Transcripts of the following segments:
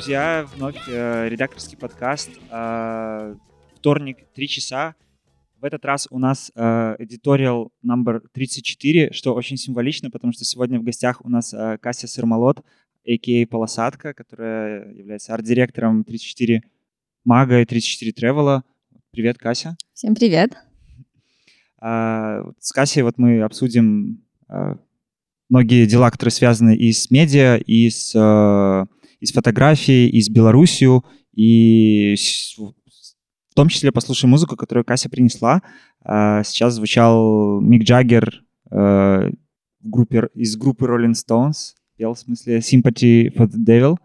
Друзья! Вновь э, редакторский подкаст. Э, вторник, 3 часа. В этот раз у нас э, editorial номер 34, что очень символично, потому что сегодня в гостях у нас э, Кася Сырмолот, а.к.а. Полосатка, которая является арт-директором 34 Мага и 34 Тревела. Привет, Кася. Всем привет. Э, с Касей вот мы обсудим э, многие дела, которые связаны и с медиа, и с... Э, и с фотографией, и с Белоруссию, и в том числе послушаем музыку, которую Кася принесла. А, сейчас звучал Мик Джаггер э, группе, из группы Rolling Stones, пел в смысле Sympathy for the Devil.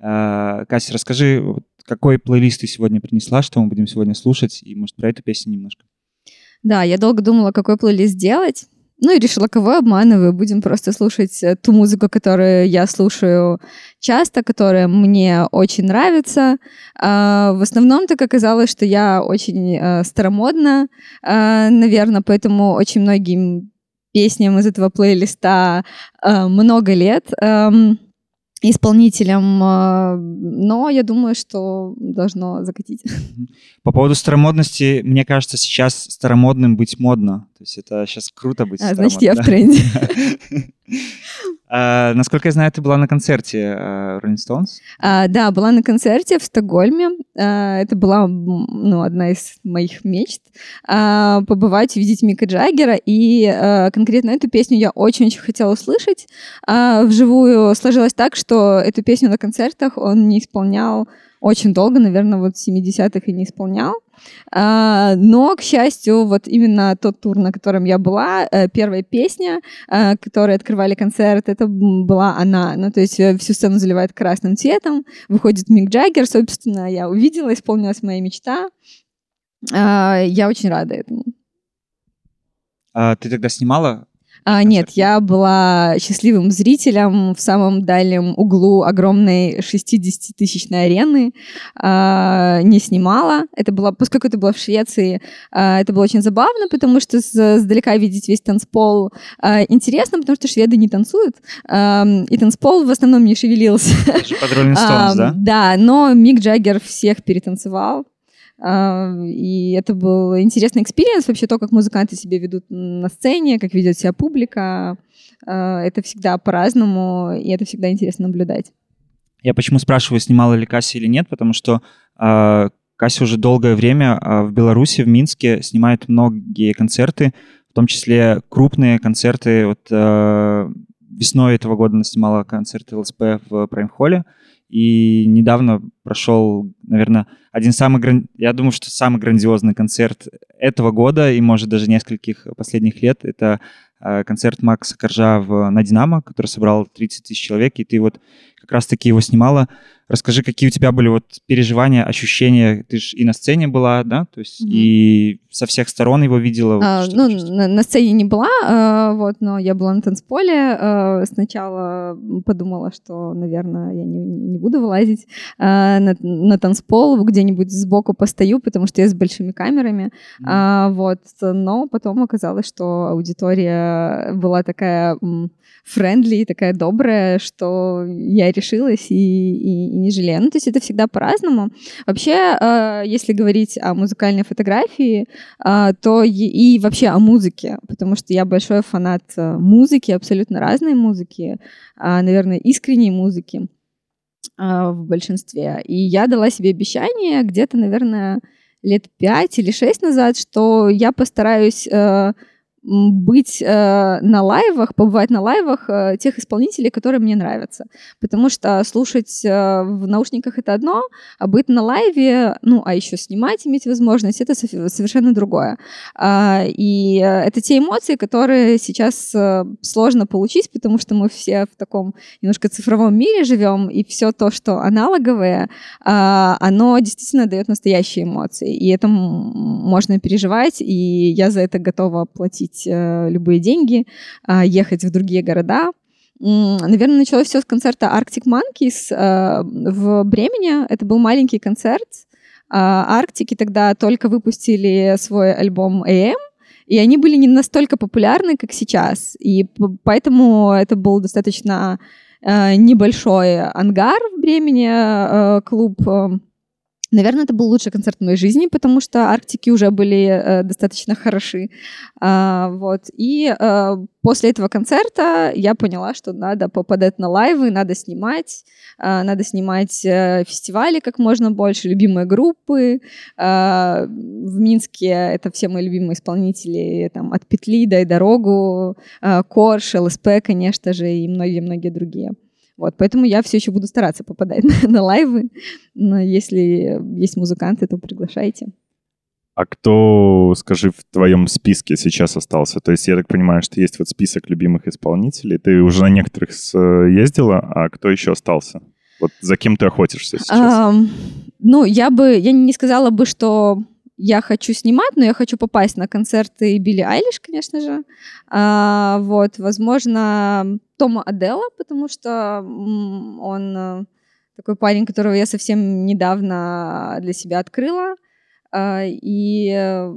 А, Кася, расскажи, какой плейлист ты сегодня принесла, что мы будем сегодня слушать, и, может, про эту песню немножко. Да, я долго думала, какой плейлист сделать. Ну и решила, кого обманываю. Будем просто слушать э, ту музыку, которую я слушаю часто, которая мне очень нравится. А, в основном так оказалось, что я очень э, старомодна, э, наверное, поэтому очень многим песням из этого плейлиста много лет. Исполнителем, а, но я думаю, что должно закатить. По поводу старомодности, мне кажется, сейчас старомодным быть модно. То есть это сейчас круто быть а, Значит, я в тренде. А, насколько я знаю, ты была на концерте uh, Rolling Stones? А, да, была на концерте в Стокгольме. А, это была ну, одна из моих мечт. А, побывать, увидеть Мика Джаггера. И а, конкретно эту песню я очень-очень хотела услышать. А, вживую сложилось так, что эту песню на концертах он не исполнял очень долго, наверное, вот в 70-х и не исполнял. А, но, к счастью, вот именно тот тур, на котором я была, э, первая песня, э, которой открывали концерт, это была она. Ну, то есть э, всю сцену заливает красным цветом, выходит Мик Джаггер, собственно, я увидела, исполнилась моя мечта. А, я очень рада этому. А ты тогда снимала а, нет, я была счастливым зрителем в самом дальнем углу огромной 60-тысячной арены. А, не снимала. Это было, поскольку это было в Швеции, а, это было очень забавно, потому что с, сдалека видеть весь танцпол а, интересно, потому что шведы не танцуют. А, и танцпол в основном не шевелился. Даже под Rolling Stones, да? Да, но Мик Джаггер всех перетанцевал. А, и это был интересный experience, вообще то, как музыканты себя ведут на сцене, как ведет себя публика. А, это всегда по-разному, и это всегда интересно наблюдать. Я почему спрашиваю, снимала ли Касси или нет, потому что э, уже долгое время в Беларуси, в Минске снимает многие концерты, в том числе крупные концерты. Вот э, весной этого года она снимала концерт ЛСП в Прайм-холле, и недавно прошел, наверное, один самый, гран... я думаю, что самый грандиозный концерт этого года и, может, даже нескольких последних лет. Это э, концерт Макса Коржа в, на «Динамо», который собрал 30 тысяч человек, и ты вот как раз-таки его снимала. Расскажи, какие у тебя были вот переживания, ощущения? Ты же и на сцене была, да? То есть mm-hmm. и со всех сторон его видела? А, ну, на, на сцене не была, э, вот, но я была на танцполе. Э, сначала подумала, что, наверное, я не, не буду вылазить э, на, на танцпол, где-нибудь сбоку постою, потому что я с большими камерами. Mm-hmm. Э, вот, но потом оказалось, что аудитория была такая friendly, такая добрая, что я решилась и, и, и не жалею. Ну, то есть это всегда по-разному. Вообще, э, если говорить о музыкальной фотографии, э, то и, и вообще о музыке, потому что я большой фанат э, музыки, абсолютно разной музыки, э, наверное, искренней музыки э, в большинстве. И я дала себе обещание где-то, наверное, лет пять или шесть назад, что я постараюсь э, быть э, на лайвах, побывать на лайвах э, тех исполнителей, которые мне нравятся. Потому что слушать э, в наушниках это одно, а быть на лайве, ну, а еще снимать, иметь возможность, это совершенно другое. Э, и это те эмоции, которые сейчас э, сложно получить, потому что мы все в таком немножко цифровом мире живем, и все то, что аналоговое, э, оно действительно дает настоящие эмоции. И это можно переживать, и я за это готова платить тратить э, любые деньги, э, ехать в другие города. Наверное, началось все с концерта Arctic Monkeys э, в Бремени. Это был маленький концерт. Арктики тогда только выпустили свой альбом AM, и они были не настолько популярны, как сейчас. И поэтому это был достаточно небольшой ангар в Бремени, клуб Наверное, это был лучший концерт в моей жизни, потому что Арктики уже были э, достаточно хороши. А, вот. И э, после этого концерта я поняла, что надо попадать на лайвы, надо снимать, э, надо снимать э, фестивали как можно больше, любимые группы. Э, в Минске это все мои любимые исполнители, там, от Петли, Дай дорогу, э, Корж, ЛСП, конечно же, и многие-многие другие. Вот, поэтому я все еще буду стараться попадать на, на лайвы. Но если есть музыканты, то приглашайте. А кто, скажи, в твоем списке сейчас остался? То есть я так понимаю, что есть вот список любимых исполнителей. Ты уже на некоторых ездила, а кто еще остался? Вот за кем ты охотишься сейчас? А, ну, я бы, я не сказала бы, что я хочу снимать, но я хочу попасть на концерты Билли Айлиш, конечно же. А, вот, возможно, Тома Адела, потому что он э, такой парень, которого я совсем недавно для себя открыла. А, и э,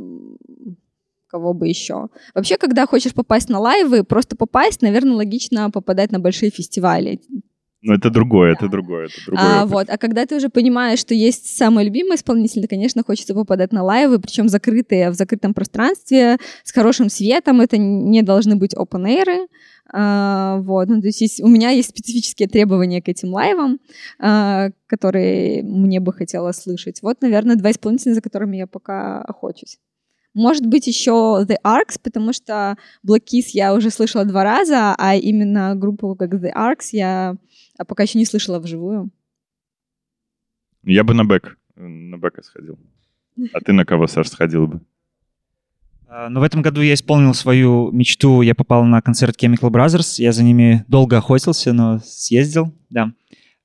кого бы еще. Вообще, когда хочешь попасть на лайвы, просто попасть, наверное, логично попадать на большие фестивали. Ну, это другое, это другое, это другое. А, вот, а когда ты уже понимаешь, что есть самый любимый исполнитель, то, конечно, хочется попадать на лайвы, причем закрытые, в закрытом пространстве, с хорошим светом, это не должны быть open air, а, вот, ну, то есть, есть у меня есть специфические требования к этим лайвам, а, которые мне бы хотелось слышать. Вот, наверное, два исполнителя, за которыми я пока охочусь. Может быть, еще The Arcs, потому что Black Keys я уже слышала два раза, а именно группу как The Arcs я пока еще не слышала вживую. Я бы на бэк, на бэка сходил. А ты на кого, Саш, сходил бы? А, ну, в этом году я исполнил свою мечту. Я попал на концерт Chemical Brothers. Я за ними долго охотился, но съездил, да.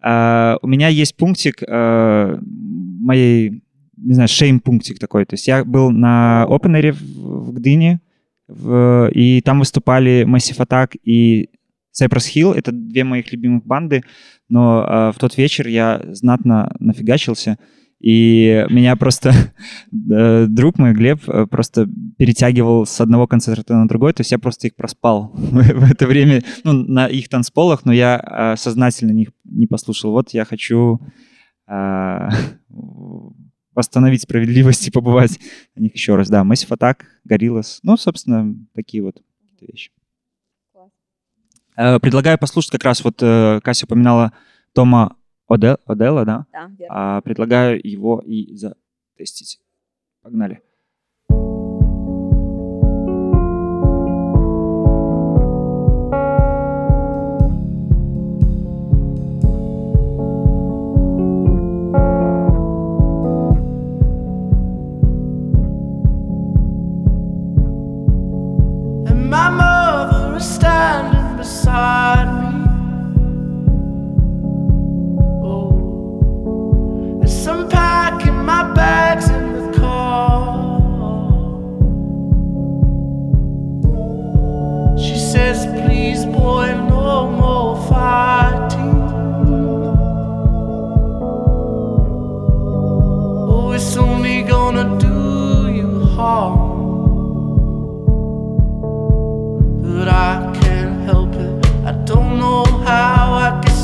Uh, у меня есть пунктик uh, моей не знаю, шейм-пунктик такой. То есть я был на опенере в, в Гдыне, в, и там выступали Massive Attack и Cypress Hill. Это две моих любимых банды, но э, в тот вечер я знатно нафигачился, и меня просто э, друг мой, Глеб, э, просто перетягивал с одного концерта на другой, то есть я просто их проспал в это время, ну, на их танцполах, но я э, сознательно них не послушал. Вот я хочу э, восстановить справедливость и побывать на них еще раз. Да, Massive Attack, Gorillaz. Ну, собственно, такие вот вещи. Э, предлагаю послушать как раз, вот э, Кася упоминала Тома Одел, Одела, да? Да, верно. А, предлагаю его и затестить. Погнали. side.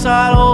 outside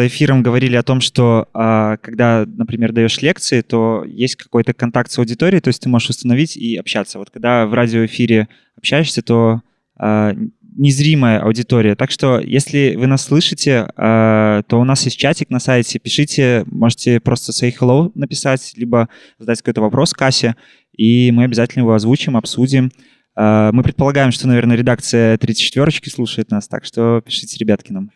за эфиром говорили о том, что э, когда, например, даешь лекции, то есть какой-то контакт с аудиторией, то есть ты можешь установить и общаться. Вот когда в радиоэфире общаешься, то э, незримая аудитория. Так что, если вы нас слышите, э, то у нас есть чатик на сайте. Пишите, можете просто say hello написать, либо задать какой-то вопрос Кассе, и мы обязательно его озвучим, обсудим. Мы предполагаем, что, наверное, редакция 34-ки слушает нас, так что пишите, ребятки, нам.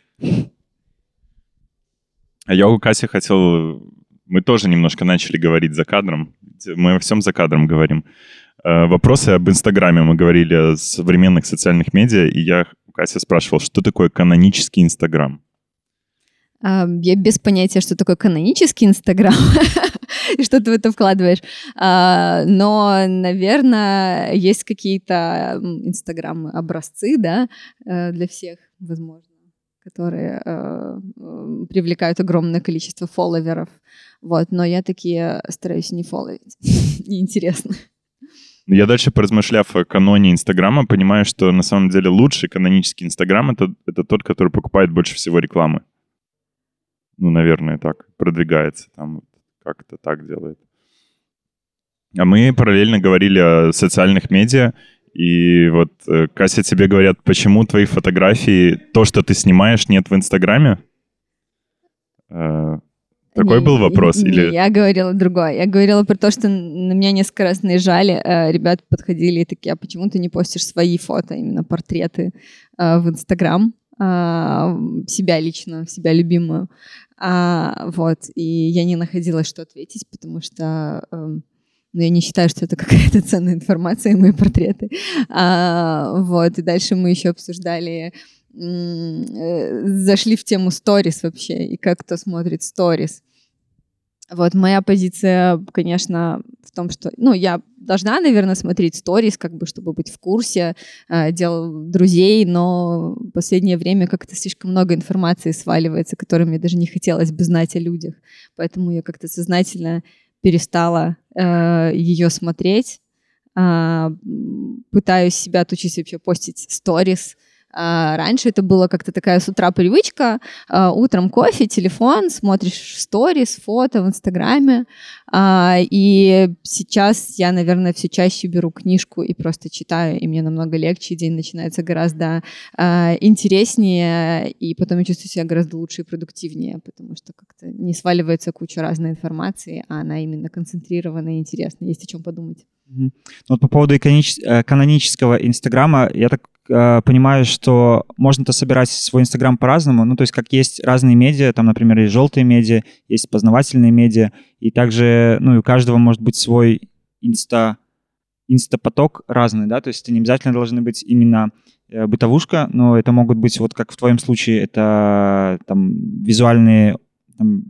Я у Каси хотел... Мы тоже немножко начали говорить за кадром. Мы о всем за кадром говорим. Э, Вопросы об Инстаграме. Мы говорили о современных социальных медиа, и я у Каси спрашивал, что такое канонический Инстаграм? А, Я без понятия, что такое канонический Инстаграм и что ты в это вкладываешь. А, Но, наверное, есть какие-то Инстаграм-образцы, да, э, для всех, возможно, которые э, привлекают огромное количество фолловеров. Вот, но я такие стараюсь не фолловить. Неинтересно. Ну, Я дальше, поразмышляв о каноне Инстаграма, понимаю, что на самом деле лучший канонический Инстаграм это, это тот, который покупает больше всего рекламы. Ну, наверное, так продвигается, там как-то так делает. А мы параллельно говорили о социальных медиа, и вот, э, Кася, тебе говорят, почему твои фотографии, то, что ты снимаешь, нет в Инстаграме? Э, Такой Не, был вопрос? не, Или... Я говорила другое. Я говорила про то, что на меня несколько раз наезжали, э, ребята подходили и такие, а почему ты не постишь свои фото, именно портреты э, в Инстаграм? а, себя лично, себя любимую. А, вот, и я не находила, что ответить, потому что эм, ну, я не считаю, что это какая-то ценная информация, мои портреты. А, вот, и дальше мы еще обсуждали э, зашли в тему сторис вообще, и как кто смотрит сторис. Вот моя позиция, конечно, в том, что, ну, я должна, наверное, смотреть сторис, как бы, чтобы быть в курсе э, дел друзей, но в последнее время как-то слишком много информации сваливается, которой мне даже не хотелось бы знать о людях, поэтому я как-то сознательно перестала э, ее смотреть, м, пытаюсь себя отучить вообще постить сторис, Раньше это было как-то такая с утра привычка. а, Утром кофе, телефон, смотришь сторис, фото в Инстаграме. А, И сейчас я, наверное, все чаще беру книжку и просто читаю, и мне намного легче, день начинается гораздо а, интереснее, и потом я чувствую себя гораздо лучше и продуктивнее, потому что как-то не сваливается куча разной информации, а она именно концентрированная и интересная, есть о чем подумать. Ну Вот по поводу э, канонического Инстаграма, я так понимаю, что можно-то собирать свой Инстаграм по-разному. Ну, то есть как есть разные медиа, там, например, есть желтые медиа, есть познавательные медиа, и также, ну, и у каждого может быть свой инста, инстапоток разный, да, то есть это не обязательно должны быть именно э, бытовушка, но это могут быть, вот как в твоем случае, это там визуальные там,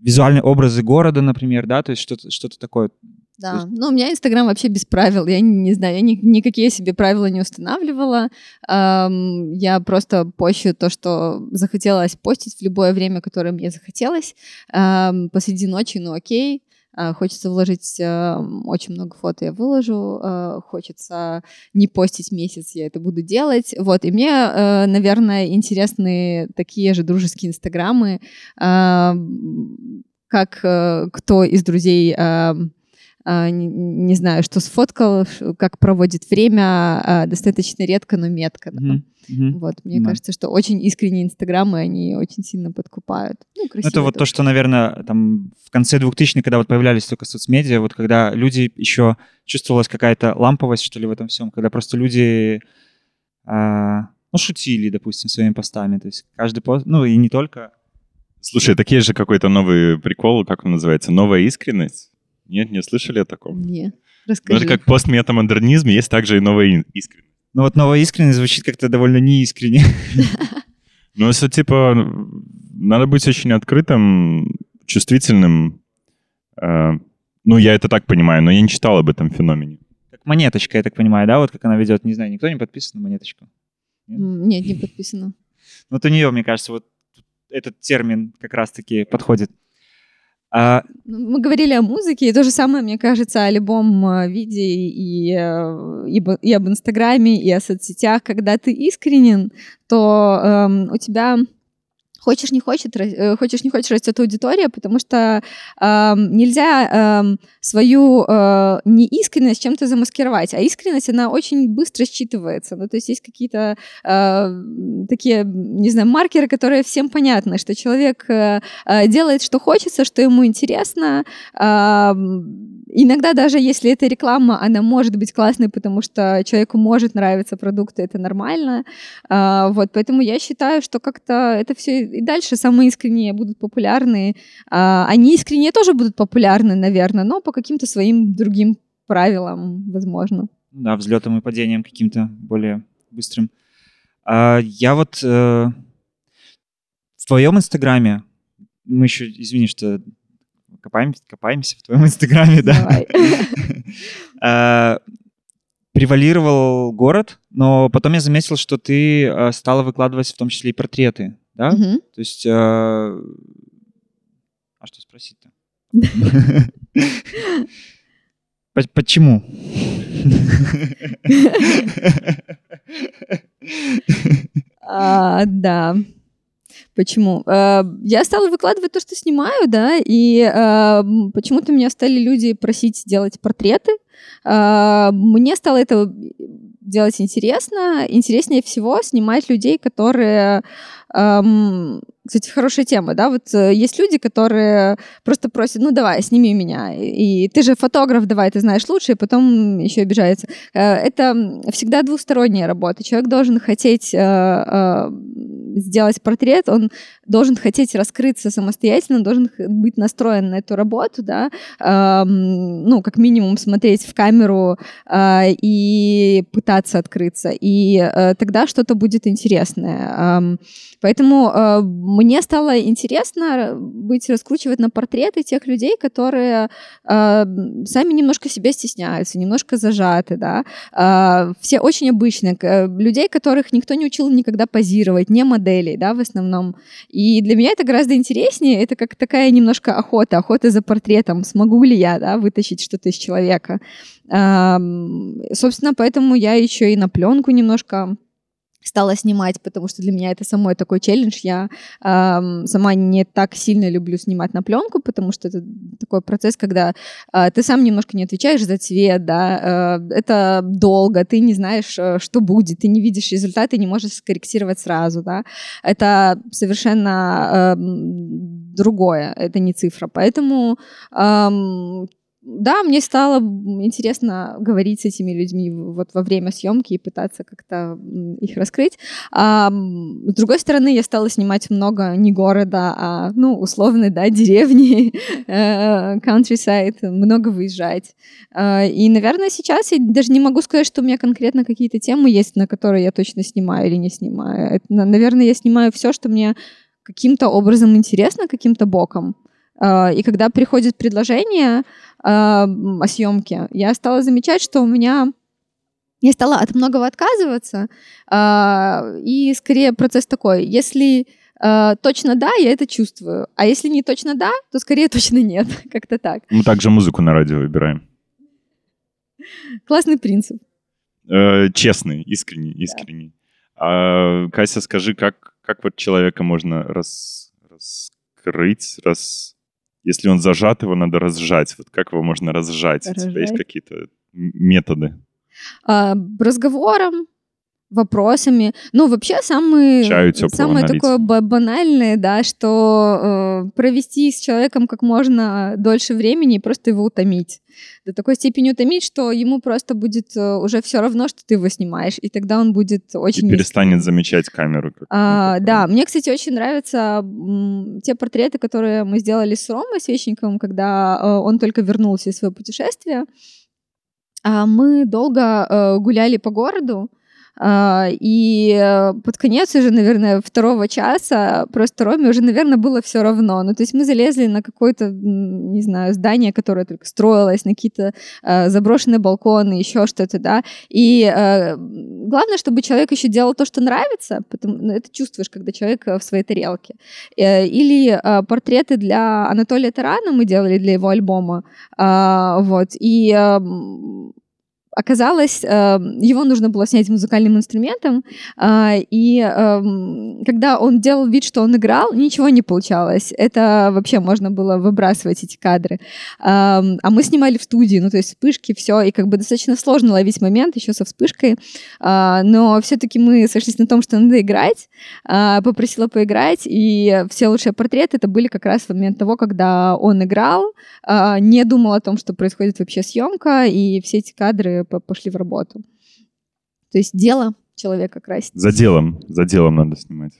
визуальные образы города, например, да, то есть что-то что такое. Да, есть- ну у меня Инстаграм вообще без правил, я не, не знаю, я ни- никакие себе правила не устанавливала, Ам, я просто пощу то, что захотелось постить в любое время, которое мне захотелось, Ам, посреди ночи, ну окей, А, хочется вложить ам, очень много фото, я выложу, а, хочется не постить месяц, я это буду делать, вот, и мне, э, наверное, интересны такие же дружеские Инстаграмы, ам, как э, кто из друзей а, не, не знаю, что сфоткал, как проводит время, а, достаточно редко, но метко. да. Мгм, мгм. Вот, мне Да. кажется, что очень искренние инстаграмы, они очень сильно подкупают. Ну, Ну, красиво это вот то, что, наверное, там в конце 2000-х, когда вот появлялись только соцмедиа, вот когда люди еще чувствовалась какая-то ламповость, что ли, в этом всем, когда просто люди, а, ну, шутили, допустим, своими постами, то есть каждый пост, ну, и не только. Слушай, так есть же какой-то новый прикол, как он называется? Новая искренность? Нет, не слышали о таком? Не, Ну, расскажи. это как постметамодернизм, есть также и новая искренность. Ну, вот новая искренность звучит как-то довольно неискренне. Ну, это типа, надо быть очень открытым, чувствительным. Э, Ну, я это так понимаю, но я не читал об этом феномене. Как монеточка, я так понимаю, да, вот как она ведет, не знаю, никто не подписан на монеточку. Нет, не подписано. Вот у нее, мне кажется, вот этот термин как раз-таки подходит. А, Ну, Мы говорили о музыке, и то же самое, мне кажется, о любом э, виде и, э, и, и об Инстаграме, и о соцсетях. Когда ты искренен, то эм, у тебя хочешь не хочешь, э, хочешь не хочешь растет аудитория, потому что э, нельзя э, свою э, неискренность чем-то замаскировать, а искренность она очень быстро считывается. Ну то есть есть какие-то э, такие, не знаю, маркеры, которые всем понятны, что человек э, э делает, что хочется, что ему интересно. Э, иногда даже если это реклама, она может быть классной, потому что человеку может нравиться продукт, и это нормально. Э, вот, поэтому я считаю, что как-то это все и дальше самые искренние будут популярны. А, они искренние тоже будут популярны, наверное, но по каким-то своим другим правилам, возможно. Да, взлетом и падением каким-то более быстрым. А, я вот э, в твоем инстаграме, мы еще, извини, что копаемся, копаемся в твоем инстаграме, да? А, превалировал город, но потом я заметил, что ты э, стала выкладывать в том числе и портреты да? То есть... э, А что спросить-то? По- Почему? А, да. Почему? Э, Я стала выкладывать то, что снимаю, да, и э, почему-то меня стали люди просить сделать портреты. Э, Мне стало это делать интересно. Интереснее всего снимать людей, которые эм, кстати, хорошая тема, да, вот э, есть люди, которые просто просят, ну давай, сними меня, и ты же фотограф, давай, ты знаешь лучше, и потом еще обижается. Э, Это всегда двусторонняя работа. Человек должен хотеть э, сделать портрет, он должен хотеть раскрыться самостоятельно, должен быть настроен на эту работу, да, эм, ну, как минимум смотреть в камеру и пытаться открыться, и тогда что-то будет интересное. Эм, Поэтому э, мне стало интересно быть раскручивать на портреты тех людей, которые э, сами немножко себя стесняются, немножко зажаты, да. Э, все очень обычные, э, людей, которых никто не учил никогда позировать, не моделей, да, в основном. И для меня это гораздо интереснее, это как такая немножко охота, охота за портретом, смогу ли я, да, вытащить что-то из человека. Эм, Собственно, поэтому я еще и на пленку немножко стала снимать, потому что для меня это самой такой челлендж. Я эм, сама не так сильно люблю снимать на пленку, потому что это такой процесс, когда э, ты сам немножко не отвечаешь за цвет, да, э, это долго, ты не знаешь, э, что будет, ты не видишь результаты, не можешь скорректировать сразу, да. Это совершенно эм, другое, это не цифра. Поэтому да, мне стало интересно говорить с этими людьми вот во время съемки и пытаться как-то их раскрыть. А, с другой стороны, я стала снимать много не города, а, ну, условно, да, деревни, э, countryside, много выезжать. А, И, наверное, сейчас я даже не могу сказать, что у меня конкретно какие-то темы есть, на которые я точно снимаю или не снимаю. Это, на- наверное, я снимаю все, что мне каким-то образом интересно, каким-то боком. А, И когда приходит предложение м, о съемке, я стала замечать, что у меня я стала от многого отказываться, а, и скорее процесс такой: если а, точно да, я это чувствую, а если не точно да, то скорее точно нет, как-то так. Мы также музыку на радио выбираем. Классный принцип. Э, честный, искренний, искренний. А, Кася, скажи, как, как вот человека можно рас- раскрыть, раз... если он зажат, его надо разжать. Вот как его можно разжать? У тебя есть Разжать? какие-то методы? А, разговором, вопросами. Ну, вообще, самый, Чаю самое такое ба- банальное, да, что э, провести с человеком как можно дольше времени и просто его утомить. До такой степени утомить, что ему просто будет э, уже все равно, что ты его снимаешь, и тогда он будет очень... И перестанет искренним. замечать камеру. А, ну, да, мне, кстати, очень нравятся м, те портреты, которые мы сделали с Ромой Свечниковым, когда э, он только вернулся из своего путешествия. А, мы долго э, гуляли по городу, и э, под конец уже, наверное, второго часа просто Роме уже, наверное, было все равно. Ну, то есть мы залезли на какое-то, не знаю, здание, которое только строилось, на какие-то э, заброшенные балконы, еще что-то, да. И э, главное, чтобы человек еще делал то, что нравится, потому ну, это чувствуешь, когда человек в своей тарелке. Или портреты для Анатолия Тарана мы делали для его альбома, А, вот. И оказалось, э, его нужно было снять музыкальным инструментом, э, и э, когда он делал вид, что он играл, ничего не получалось. Это вообще можно было выбрасывать эти кадры. Э, а мы снимали в студии, ну то есть вспышки, все, и как бы достаточно сложно ловить момент еще со вспышкой, э, но все-таки мы сошлись на том, что надо играть, э, попросила поиграть, и все лучшие портреты это были как раз в момент того, когда он играл, не думал о том, что происходит вообще съемка, и все эти кадры пошли в работу. То есть дело человека красить. За делом, за делом надо снимать.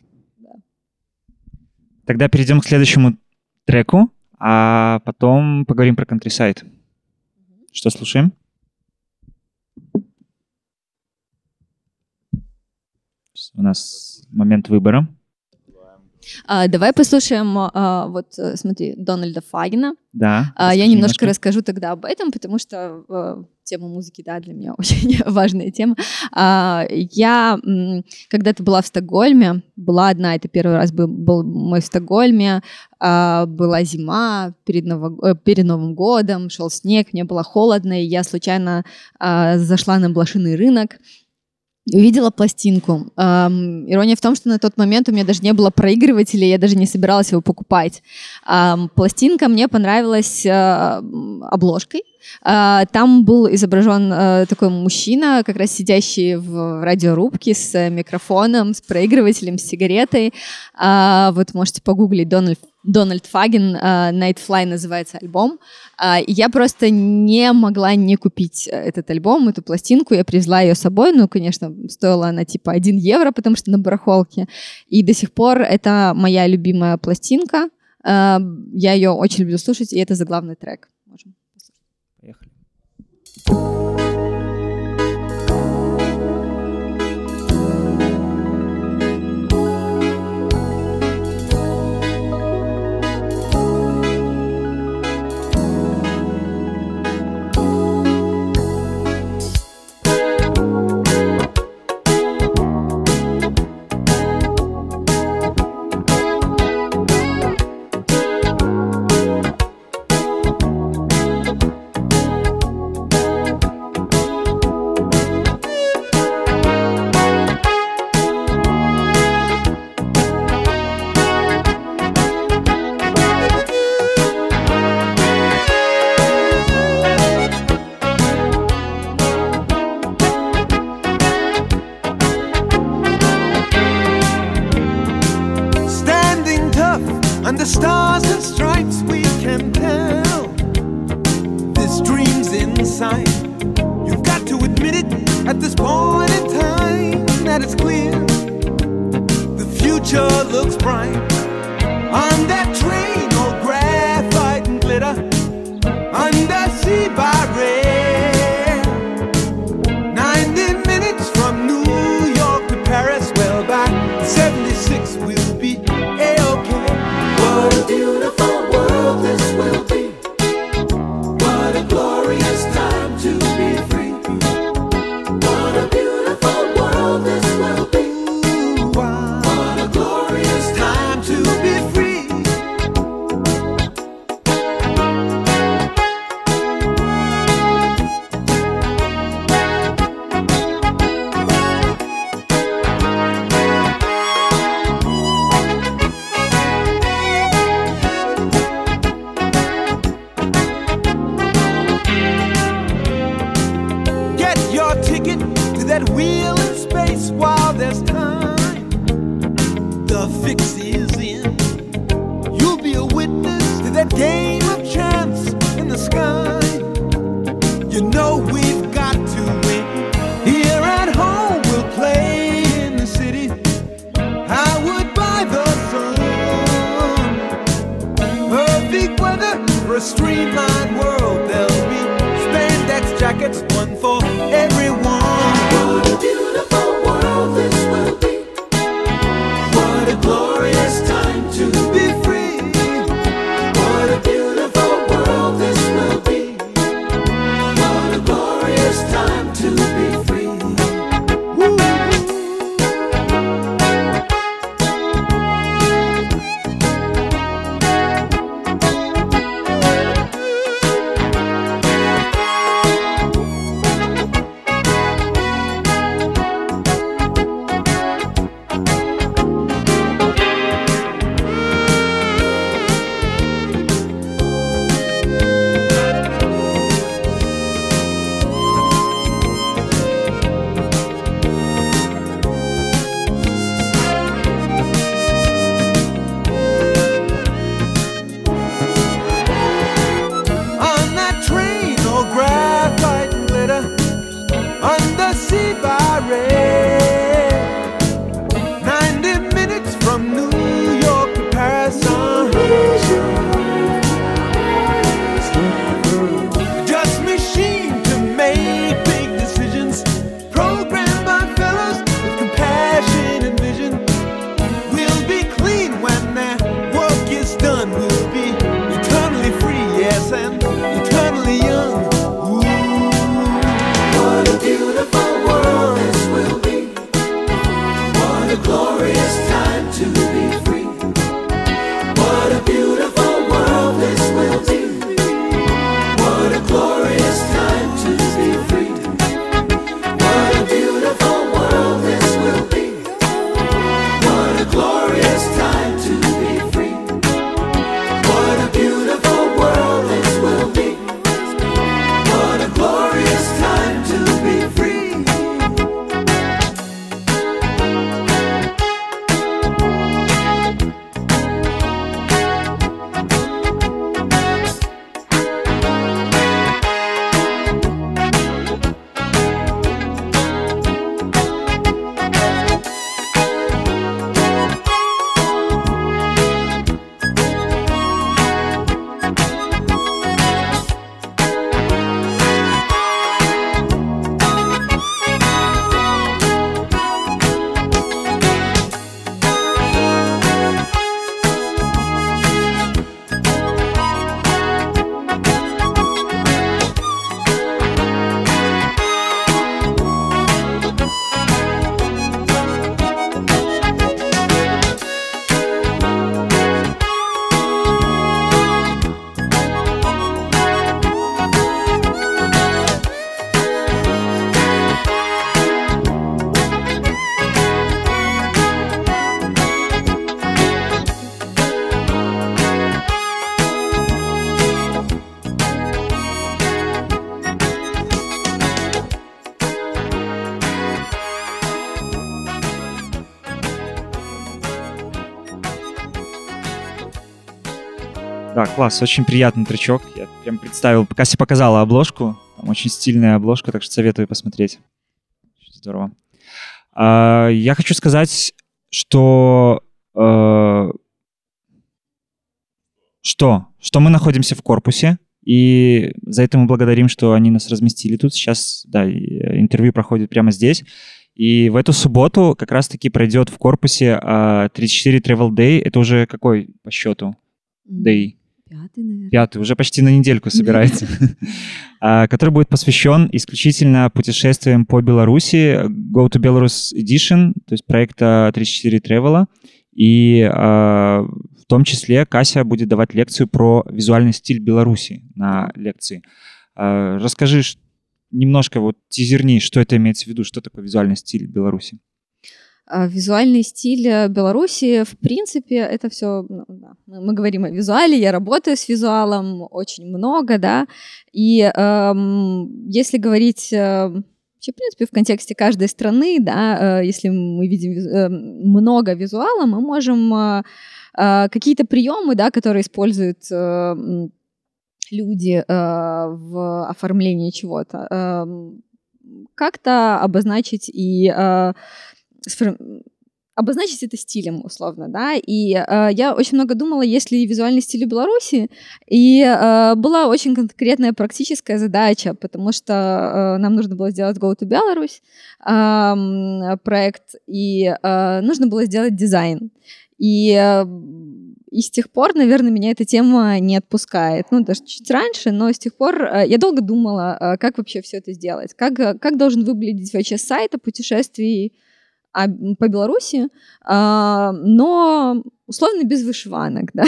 Тогда перейдем к следующему треку, а потом поговорим про Countryside. Что слушаем? У нас момент выбора. А, давай послушаем, а, вот э, смотри, Дональда Фагина. Да. А, я немножко расскажу тогда об этом, потому что тема музыки, да, для меня очень важная тема. А, я когда-то была в Стокгольме, была одна, это первый раз был, был мой в Стокгольме, а, была зима перед, Ново- э, перед Новым годом, шел снег, мне было холодно, и я случайно а, зашла на блошиный рынок, увидела пластинку. Ам, ирония в том, что на тот момент у меня даже не было проигрывателя, я даже не собиралась его покупать. Ам, пластинка мне понравилась м, обложкой. А, там был изображен а, такой мужчина, как раз сидящий в радиорубке с э, микрофоном, с проигрывателем, с сигаретой. А, вот можете погуглить Дональд, Дональд Фаген, а, Nightfly называется альбом. А, и я просто не могла не купить э, этот альбом, эту пластинку. Я привезла ее с собой. Ну, конечно, стоила она типа 1 евро, потому что на барахолке. И до сих пор это моя любимая пластинка. Я ее очень люблю слушать, и это заглавный трек. Можем послушать. Поехали. Класс, очень приятный тречок. Я прям представил, Кася показала обложку. Там очень стильная обложка, так что советую посмотреть. Здорово. А, я хочу сказать, что... э, что? Что мы находимся в корпусе, и за это мы благодарим, что они нас разместили тут. Сейчас, да, э, интервью проходит прямо здесь. И в эту субботу как раз-таки пройдет в корпусе а, 34 Travel Day. Это уже какой по счету? Day? Пятый, наверное. пятый, уже почти на недельку собирается, а, который будет посвящен исключительно путешествиям по Беларуси, Go to Belarus Edition, то есть проекта 34 Travel. И а, в том числе Кася будет давать лекцию про визуальный стиль Беларуси на лекции. А, Расскажи немножко, вот тизерни, что это имеется в виду, что такое визуальный стиль Беларуси. А, Визуальный стиль э, Беларуси, в принципе, это все, мы, мы говорим о визуале, я работаю с визуалом очень много, да, и эм, если говорить э, вообще, в принципе, в контексте каждой страны, да, э, если мы видим э, много визуала, мы можем э, э, какие-то приемы, да, которые используют э, люди в оформлении чего-то, эм, как-то обозначить и обозначить это стилем, условно, да, и э, я очень много думала, есть ли визуальный стиль в Беларуси, и э, была очень конкретная практическая задача, потому что э, нам нужно было сделать Go to Belarus эм, проект, и э, нужно было сделать дизайн, и э, и с тех пор, наверное, меня эта тема не отпускает. Ну, даже чуть раньше, но с тех пор э, я долго думала, э, как вообще все это сделать. Как, э, как должен выглядеть вообще сайт о путешествии а, по Беларуси, а, но условно без вышиванок, да,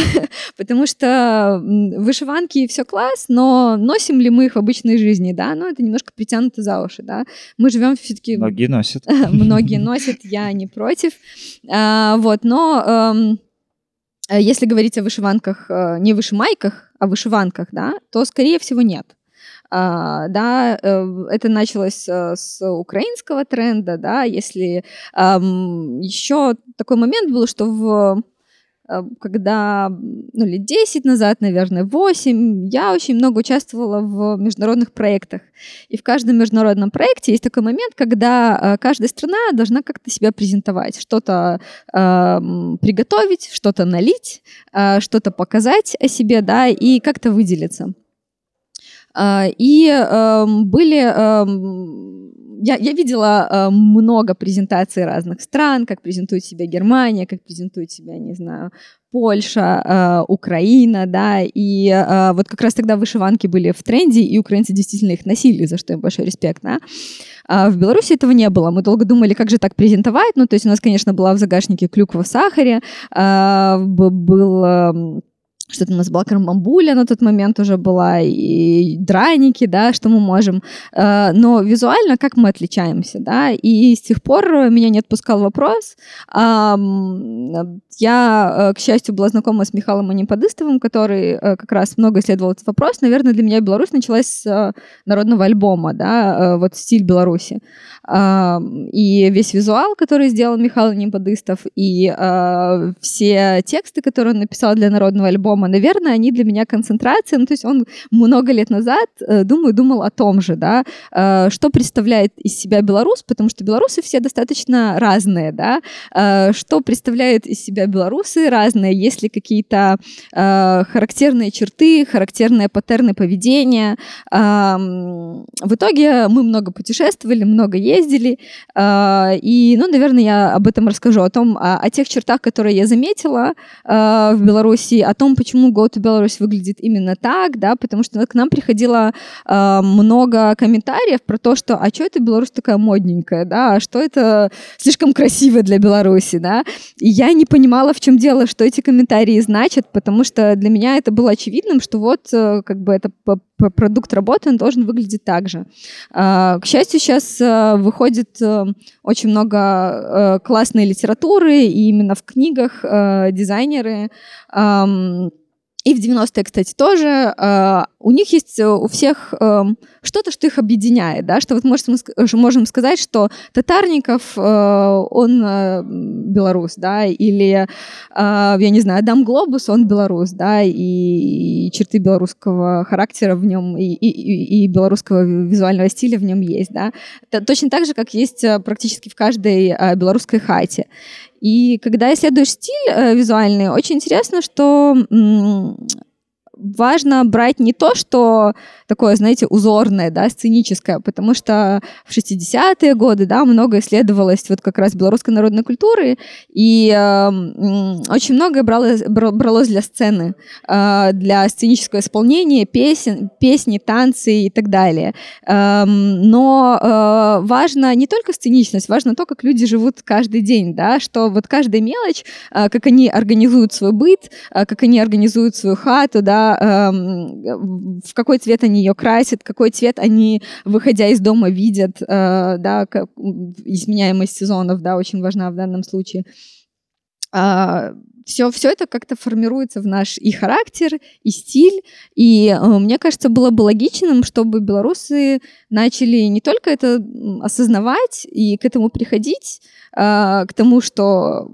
потому что вышиванки все класс, но носим ли мы их в обычной жизни, да, ну это немножко притянуто за уши, да, мы живем все-таки Многие носят. многие носят, я не против. А, вот, но эм, если говорить о вышиванках, э, не вышимайках, а вышиванках, да, то, скорее всего, нет. А, да, э, это началось э, с украинского тренда, да, если еще такой момент был, что в э, когда, ну, лет 10 назад, наверное, 8, я очень много участвовала в международных проектах. И в каждом международном проекте есть такой момент, когда каждая страна должна как-то себя презентовать, что-то э, приготовить, что-то налить, э, что-то показать о себе, да, и как-то выделиться. Э, и э, были... Э, я, я видела э, много презентаций разных стран, как презентует себя Германия, как презентует себя, не знаю, Польша, э, Украина, да, и э, вот как раз тогда вышиванки были в тренде, и украинцы действительно их носили, за что им большой респект, да. А в Беларуси этого не было. Мы долго думали, как же так презентовать. Ну, то есть у нас, конечно, была в загашнике клюква в сахаре, э, был... Что-то у нас была кармамбуля на тот момент уже была, и драники, да, что мы можем. Э, но визуально как мы отличаемся, да, и с тех пор меня не отпускал вопрос. Я, э, к счастью, была знакома с Михаилом Аниподыстовым, который э, как раз много исследовал этот вопрос. Наверное, для меня Беларусь началась с народного альбома, да, вот стиль Беларуси. И весь визуал, который сделал Михаил Аниподыстов, и все тексты, которые он написал для народного альбома, дома. Наверное, они для меня концентрация. Ну, то есть он много лет назад, э, думаю, думал о том же, да, э, что представляет из себя белорус, потому что белорусы все достаточно разные, да, э, что представляет из себя белорусы разные, есть ли какие-то характерные черты, характерные паттерны поведения. В итоге мы много путешествовали, много ездили, и, ну, наверное, я об этом расскажу, о том, о, о тех чертах, которые я заметила в Беларуси, о том, почему почему Go to Belarus выглядит именно так, да, потому что к нам приходило э, много комментариев про то, что а что это Беларусь такая модненькая, да, а что это слишком красиво для Беларуси, да, и я не понимала, в чем дело, что эти комментарии значат, потому что для меня это было очевидным, что вот э, как бы это продукт работы, он должен выглядеть так же. А, к счастью, сейчас э, выходит э, очень много классной литературы, и именно в книгах дизайнеры и в 90-е, кстати, тоже. Э, у них есть э, у всех э, что-то, что их объединяет, да, что вот можем, можем сказать, что Татарников, он белорус, да, или, я не знаю, Адам Глобус, он белорус, да, и, черты белорусского характера в нем, и, и, и белорусского визуального стиля в нем есть, да. Точно так же, как есть практически в каждой белорусской хате. И когда исследуешь стиль э, визуальный, очень интересно, что важно брать не то, что такое, знаете, узорное, да, сценическое, потому что в 60-е годы, да, много исследовалось вот как раз белорусской народной культуры, и э, очень многое бралось, бралось для сцены, э, для сценического исполнения, песен, песни, танцы и так далее. Э, но э, важно не только сценичность, важно то, как люди живут каждый день, да, что вот каждая мелочь, э, как они организуют свой быт, э, как они организуют свою хату, да, Эм, в какой цвет они ее красят, какой цвет они, выходя из дома, видят, э, да, как, изменяемость сезонов, да, очень важна в данном случае. все, а, все это как-то формируется в наш и характер, и стиль. И э, мне кажется, было бы логичным, чтобы белорусы начали не только это осознавать и к этому приходить, э, к тому, что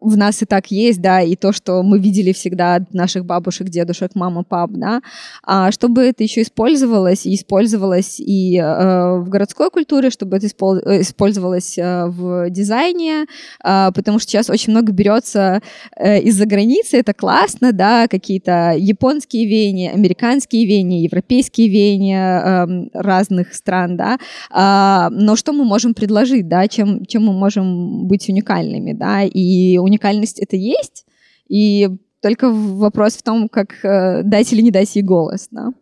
в нас и так есть, да, и то, что мы видели всегда от наших бабушек, дедушек, мама, пап, да, а чтобы это еще использовалось, и использовалось и э, в городской культуре, чтобы это э, использовалось э, в дизайне, э, потому что сейчас очень много берется э, из-за границы, это классно, да, какие-то японские веяния, американские веяния, европейские веяния э, разных стран, да, э, но что мы можем предложить, да, чем, чем мы можем быть уникальными, да, и уникальность это есть, и только вопрос в том, как э, дать или не дать ей голос, да.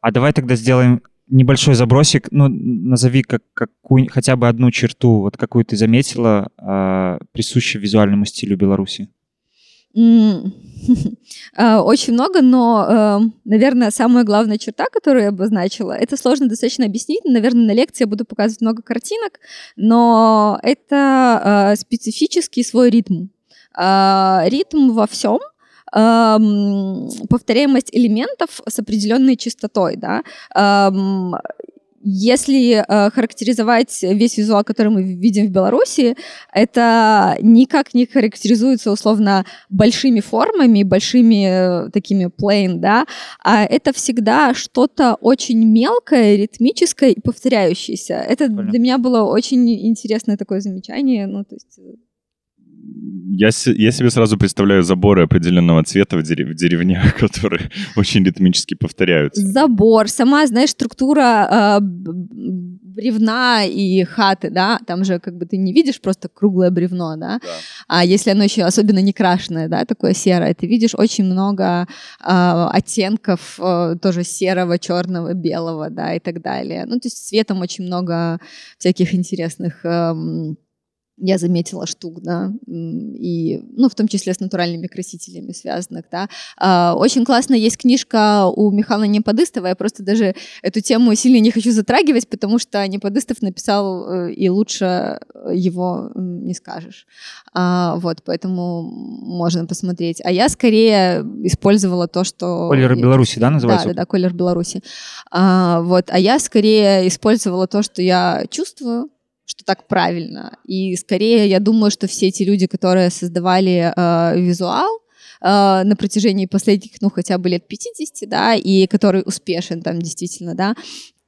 А давай тогда сделаем небольшой забросик. Ну, назови как, какую, хотя бы одну черту, вот какую ты заметила, э, присущую визуальному стилю Беларуси. А, очень много, но, эм, наверное, самая главная черта, которую я обозначила, это сложно достаточно объяснить. Наверное, на лекции я буду показывать много картинок, но это э, специфический свой ритм. А, ритм во всем, эм, повторяемость элементов с определенной частотой, да, эм, если э, характеризовать весь визуал, который мы видим в Беларуси, это никак не характеризуется условно большими формами, большими э, такими plain, да, а это всегда что-то очень мелкое, ритмическое и повторяющееся. Это Прикольно. для меня было очень интересное такое замечание, ну, то есть... э, Я, я себе сразу представляю заборы определенного цвета в, дере- в деревнях, которые очень ритмически повторяются. забор, сама, знаешь, структура э, бревна и хаты, да, там же как бы ты не видишь просто круглое бревно, да, Да. а если оно еще особенно не крашеное, да, такое серое, ты видишь очень много э, оттенков э, тоже серого, черного, белого, да, и так далее. Ну, то есть цветом очень много всяких интересных эм, я заметила штук, да, и, ну, в том числе с натуральными красителями связанных, да. А, Очень классно есть книжка у Михаила Неподыстова, я просто даже эту тему сильно не хочу затрагивать, потому что Неподыстов написал, э, и лучше его не скажешь. А, Вот, поэтому можно посмотреть. А я скорее использовала то, что... Колер Беларуси, да, называется? да, да, да, колер Беларуси. А, вот, а я скорее использовала то, что я чувствую, что так правильно. И скорее я думаю, что все эти люди, которые создавали э, визуал, э, на протяжении последних, ну, хотя бы лет 50, да, и который успешен там действительно, да,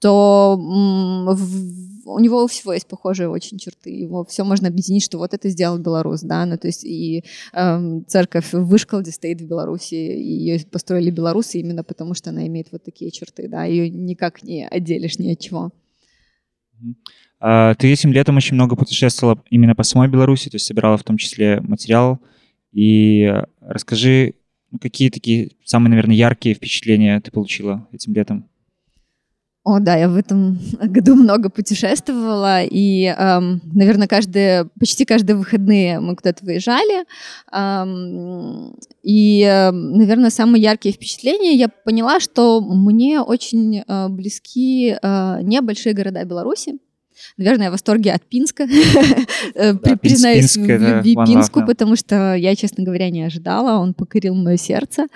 то в- у него у всего есть похожие очень черты. Его все можно объединить, что вот это сделал белорус, да, ну, то есть и эм, церковь в Вышкалде стоит в Беларуси, ее построили белорусы именно потому, что она имеет вот такие черты, да, ее никак не отделишь ни от чего. А, Ты этим летом очень много путешествовала именно по самой Беларуси, то есть собирала в том числе материал. И э, расскажи, ну, какие такие самые, наверное, яркие впечатления ты получила этим летом? О, да, я в этом году много путешествовала, и, эм, наверное, каждые, почти каждые выходные мы куда-то выезжали. Эм, и, эм, наверное, самые яркие впечатления я поняла, что мне очень э, близки э, небольшие города Беларуси. Наверное, я в восторге от Пинска. Э, Признаюсь Пинску, потому что я, честно говоря, не ожидала. Он покорил мое сердце.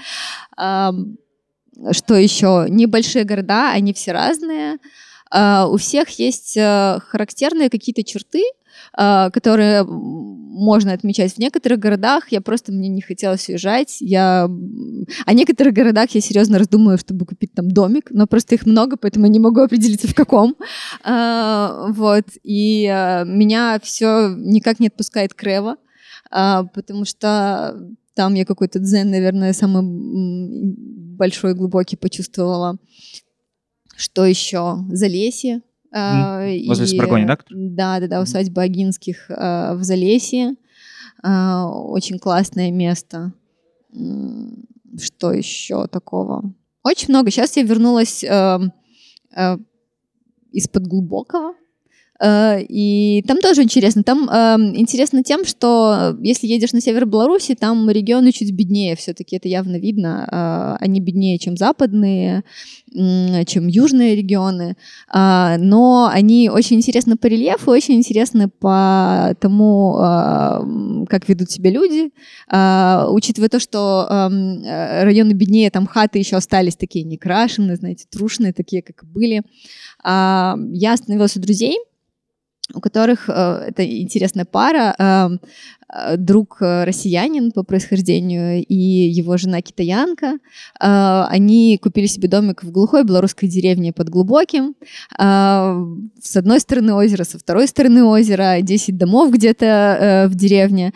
Что еще? Небольшие города, они все разные. А, У всех есть э, характерные какие-то черты, которые м, можно отмечать. В некоторых городах я просто мне не хотелось уезжать. Я... О некоторых городах я серьезно раздумываю, чтобы купить там домик, но просто их много, поэтому я не могу определиться в каком. А, Вот. И э, меня все никак не отпускает Крева, а, потому что там я какой-то дзен, наверное, самый большой, глубокий почувствовала. Что еще? Залесье. А, Возле и- да, Да, да, да, усадьба Агинских а, в Залесье. А, Очень классное место. Что еще такого? Очень много. Сейчас я вернулась эм, э, из-под глубокого. Э, И там тоже интересно. Там эм, интересно тем, что если едешь на север Беларуси, там регионы чуть беднее все-таки, это явно видно. Э, Они беднее, чем западные, м, чем южные регионы. А, Но они очень интересны по рельефу, очень интересны по тому, м, как ведут себя люди. А, Учитывая то, что эм, э, районы беднее, там хаты еще остались такие некрашенные, знаете, трушные, такие, как были. А, Я остановилась у друзей, у которых э, это интересная пара, э, друг э, россиянин по происхождению и его жена китаянка. Э, Они купили себе домик в глухой белорусской деревне под Глубоким. Э, С одной стороны озера, со второй стороны озера, 10 домов где-то э, в деревне.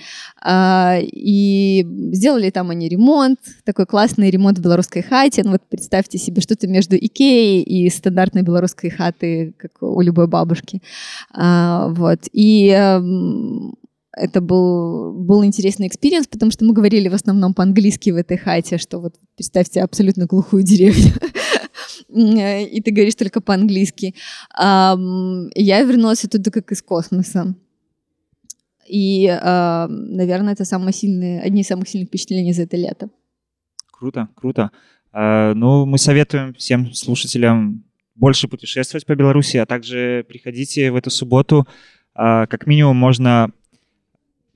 И сделали там они ремонт, такой классный ремонт в белорусской хате. Ну вот представьте себе что-то между Икеей и стандартной белорусской хаты, как у любой бабушки. Вот. И эм, это был, был интересный experience, потому что мы говорили в основном по-английски в этой хате, что вот представьте абсолютно глухую деревню. И ты говоришь только по-английски. Я вернулась оттуда как из космоса. И, ам, наверное, это самые сильные, одни из самых сильных впечатлений за это лето. Круто, круто. А, Ну, мы советуем всем слушателям больше путешествовать по Беларуси, а также приходите в эту субботу. А, Как минимум можно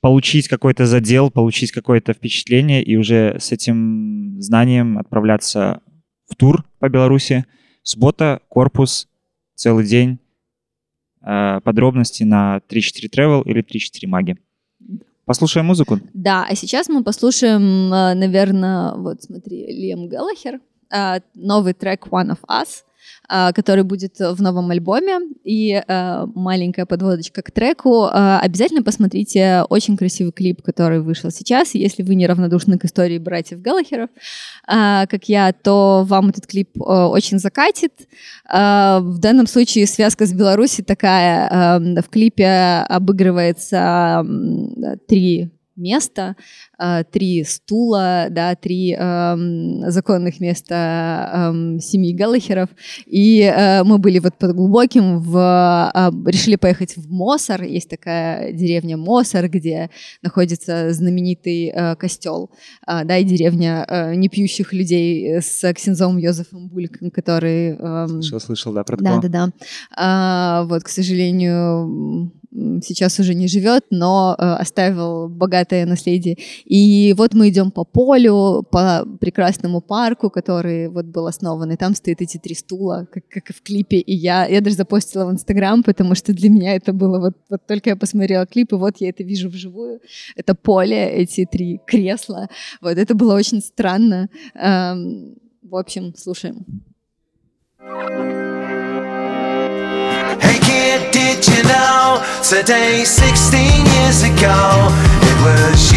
получить какой-то задел, получить какое-то впечатление и уже с этим знанием отправляться в тур по Беларуси. Суббота, корпус, целый день. Э, подробности на 34 Travel или 34 Маги. Послушаем музыку. Да, а сейчас мы послушаем, наверное, вот смотри, Лиам Галлахер, э, новый трек One of Us, э, который будет в новом альбоме. И э, маленькая подводочка к треку. Э, Обязательно посмотрите очень красивый клип, который вышел сейчас. Если вы неравнодушны к истории братьев Галлахеров, как я, то вам этот клип очень закатит. В данном случае связка с Беларуси такая. В клипе обыгрывается три места, э, три стула, да, три эм, законных места эм, семьи Галлахеров. И э, мы были вот под глубоким, в, э, решили поехать в Мосор, есть такая деревня Мосор, где находится знаменитый э, костел, э, да, и деревня э, непьющих людей с ксензом Йозефом Бульком, который... эм, Слышал, слышал, да, про да, да, да. А, вот, к сожалению, сейчас уже не живет, но э, оставил богатое наследие. И вот мы идем по полю, по прекрасному парку, который вот был основан, и там стоят эти три стула, как, как в клипе. И я, я даже запостила в Инстаграм, потому что для меня это было вот, вот только я посмотрела клип, и вот я это вижу вживую. Это поле, эти три кресла. Вот это было очень странно. Эм, в общем, слушаем. Hey kid, did you know? Today, 16 years ago, it was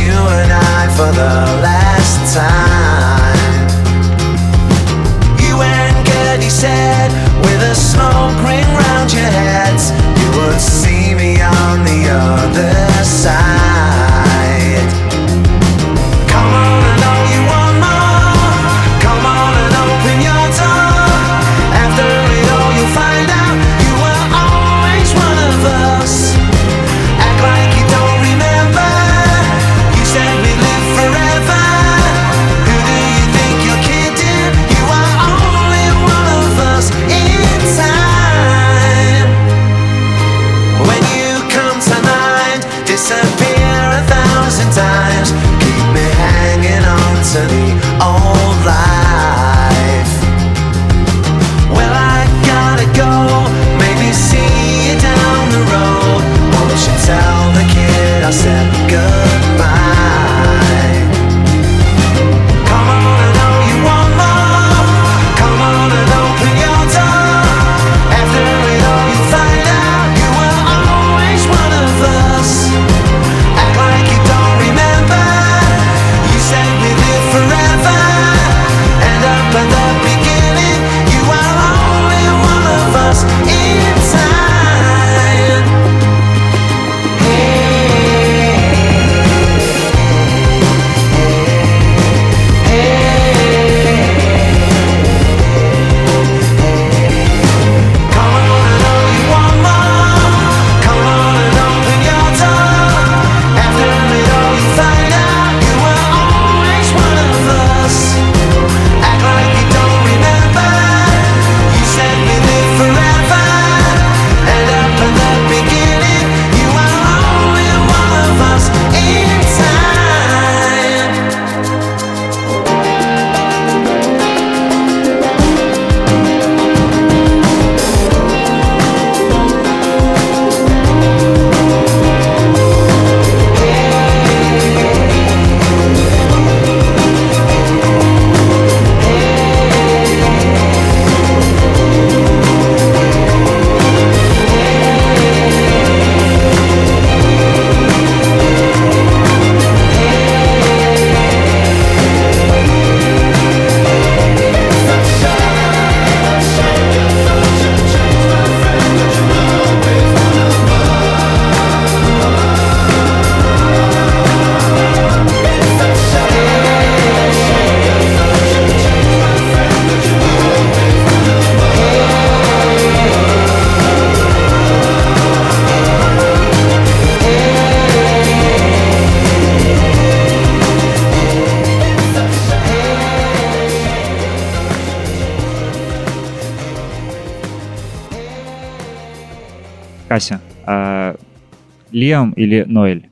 Лиам или Ноэль?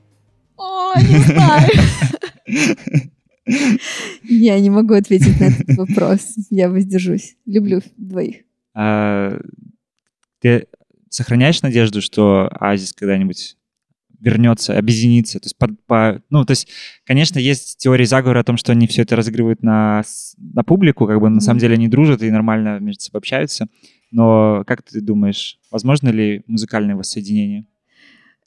О, не знаю. Я не могу ответить на этот вопрос. Я воздержусь. Люблю двоих. А, Ты сохраняешь надежду, что Азис когда-нибудь вернется, объединится. То есть, по, по- ну, то есть, конечно, есть теории заговора о том, что они все это разыгрывают на, на публику, как бы на самом деле они дружат и нормально между собой общаются. Но как ты думаешь, возможно ли музыкальное воссоединение?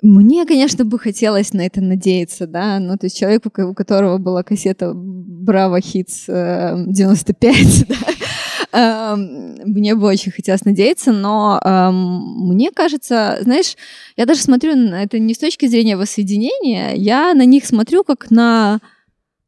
Мне, конечно, бы хотелось на это надеяться, да, ну, то есть человек, у ко- у которого была кассета Браво Хитс э, 95, да, эм, мне бы очень хотелось надеяться, но эм, мне кажется, знаешь, я даже смотрю на это не с точки зрения воссоединения, я на них смотрю как на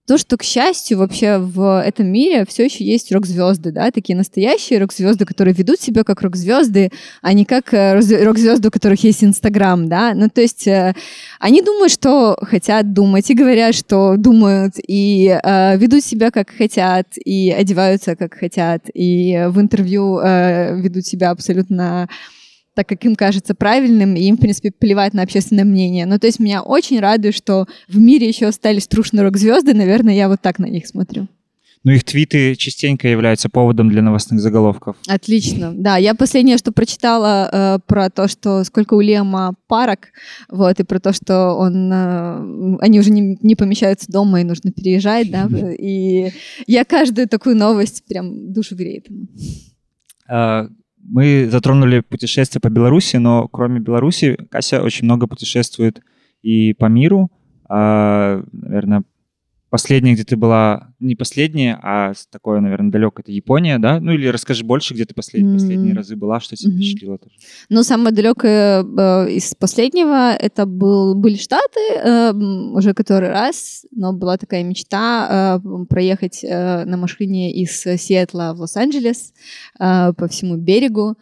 то, что, к счастью, вообще в этом мире все еще есть рок-звезды, да, такие настоящие рок-звезды, которые ведут себя как рок-звезды, а не как э, рок-звезды, у которых есть Инстаграм, да. Ну, то есть э, они думают, что хотят думать, и говорят, что думают, и э, ведут себя как хотят, и одеваются как хотят, и в интервью э, ведут себя абсолютно так, как им кажется правильным, и им, в принципе, плевать на общественное мнение. Ну, то есть меня очень радует, что в мире еще остались трушные рок-звезды, наверное, я вот так на них смотрю. Ну, их твиты частенько являются поводом для новостных заголовков. Отлично. Да, я последнее, что прочитала э, про то, что сколько у Лема парок, вот, и про то, что он, э, они уже не, не помещаются дома и нужно переезжать, да, и я каждую такую новость прям душу греет. Мы затронули путешествия по Беларуси, но кроме Беларуси Кася очень много путешествует и по миру. А, Наверное, последняя, где ты была, не последняя, а такое, наверное, далеко, это Япония, да? Ну или расскажи больше, где ты послед- М. последние разы была, что тебя Мгм. впечатлило тоже. Ну, самое далекое э, из последнего это был, были Штаты э, уже который раз, но была такая мечта э, проехать э, на машине из Сиэтла в Лос-Анджелес э, по всему берегу э,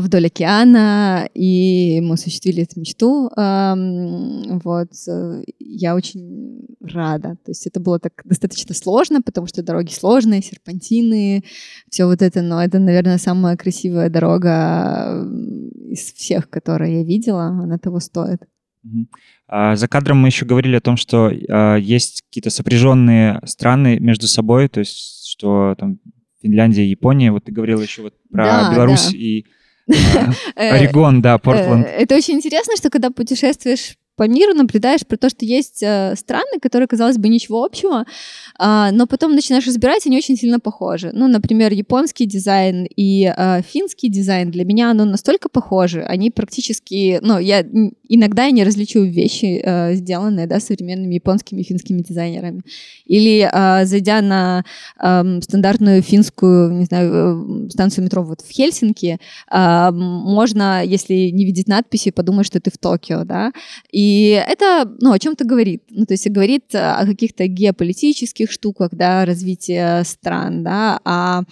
вдоль океана, и мы осуществили эту мечту. Эм, Вот, э, я очень рада. То есть это было так достаточно сложно, потому что дороги сложные, серпантины, все вот это, но это, наверное, самая красивая дорога м, из всех, которые я видела, она того стоит. А, За кадром мы еще говорили о том, что а, есть какие-то сопряженные страны между собой, то есть что там Финляндия, Япония. Вот ты говорила еще вот про Да, Беларусь да. и Э, Орегон, да, э, Портленд. Это очень интересно, что когда путешествуешь по миру, наблюдаешь про то, что есть э, страны, которые, казалось бы, ничего общего, а, но потом начинаешь разбирать, они очень сильно похожи. Ну, например, японский дизайн и э, финский дизайн для меня, оно настолько похожи, они практически, ну, я иногда я не различу вещи, э, сделанные, да, современными японскими и финскими дизайнерами. Или э, зайдя на эм, стандартную финскую, не знаю, э, станцию метро вот в Хельсинки, м, можно, если не видеть надписи, подумать, что ты в Токио, да. И это, ну, о чем-то говорит. Ну, то есть говорит э, о каких-то геополитических штуках, да, развития стран, да, а,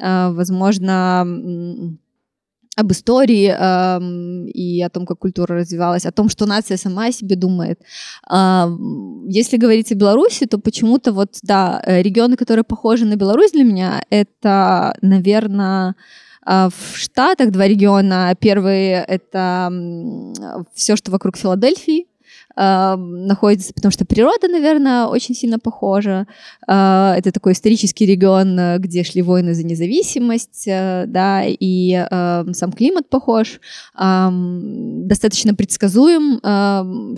э, возможно, об истории эм, и о том, как культура развивалась, о том, что нация сама о себе думает. М, если говорить о Беларуси, то почему-то вот, да, э, регионы, которые похожи на Беларусь для меня, это, наверное, в Штатах два региона. Первый — это все, что вокруг Филадельфии, а, находится, потому что природа, наверное, очень сильно похожа. А, Это такой исторический регион, э, где шли войны за независимость, э, да, и э, сам климат похож, достаточно предсказуем,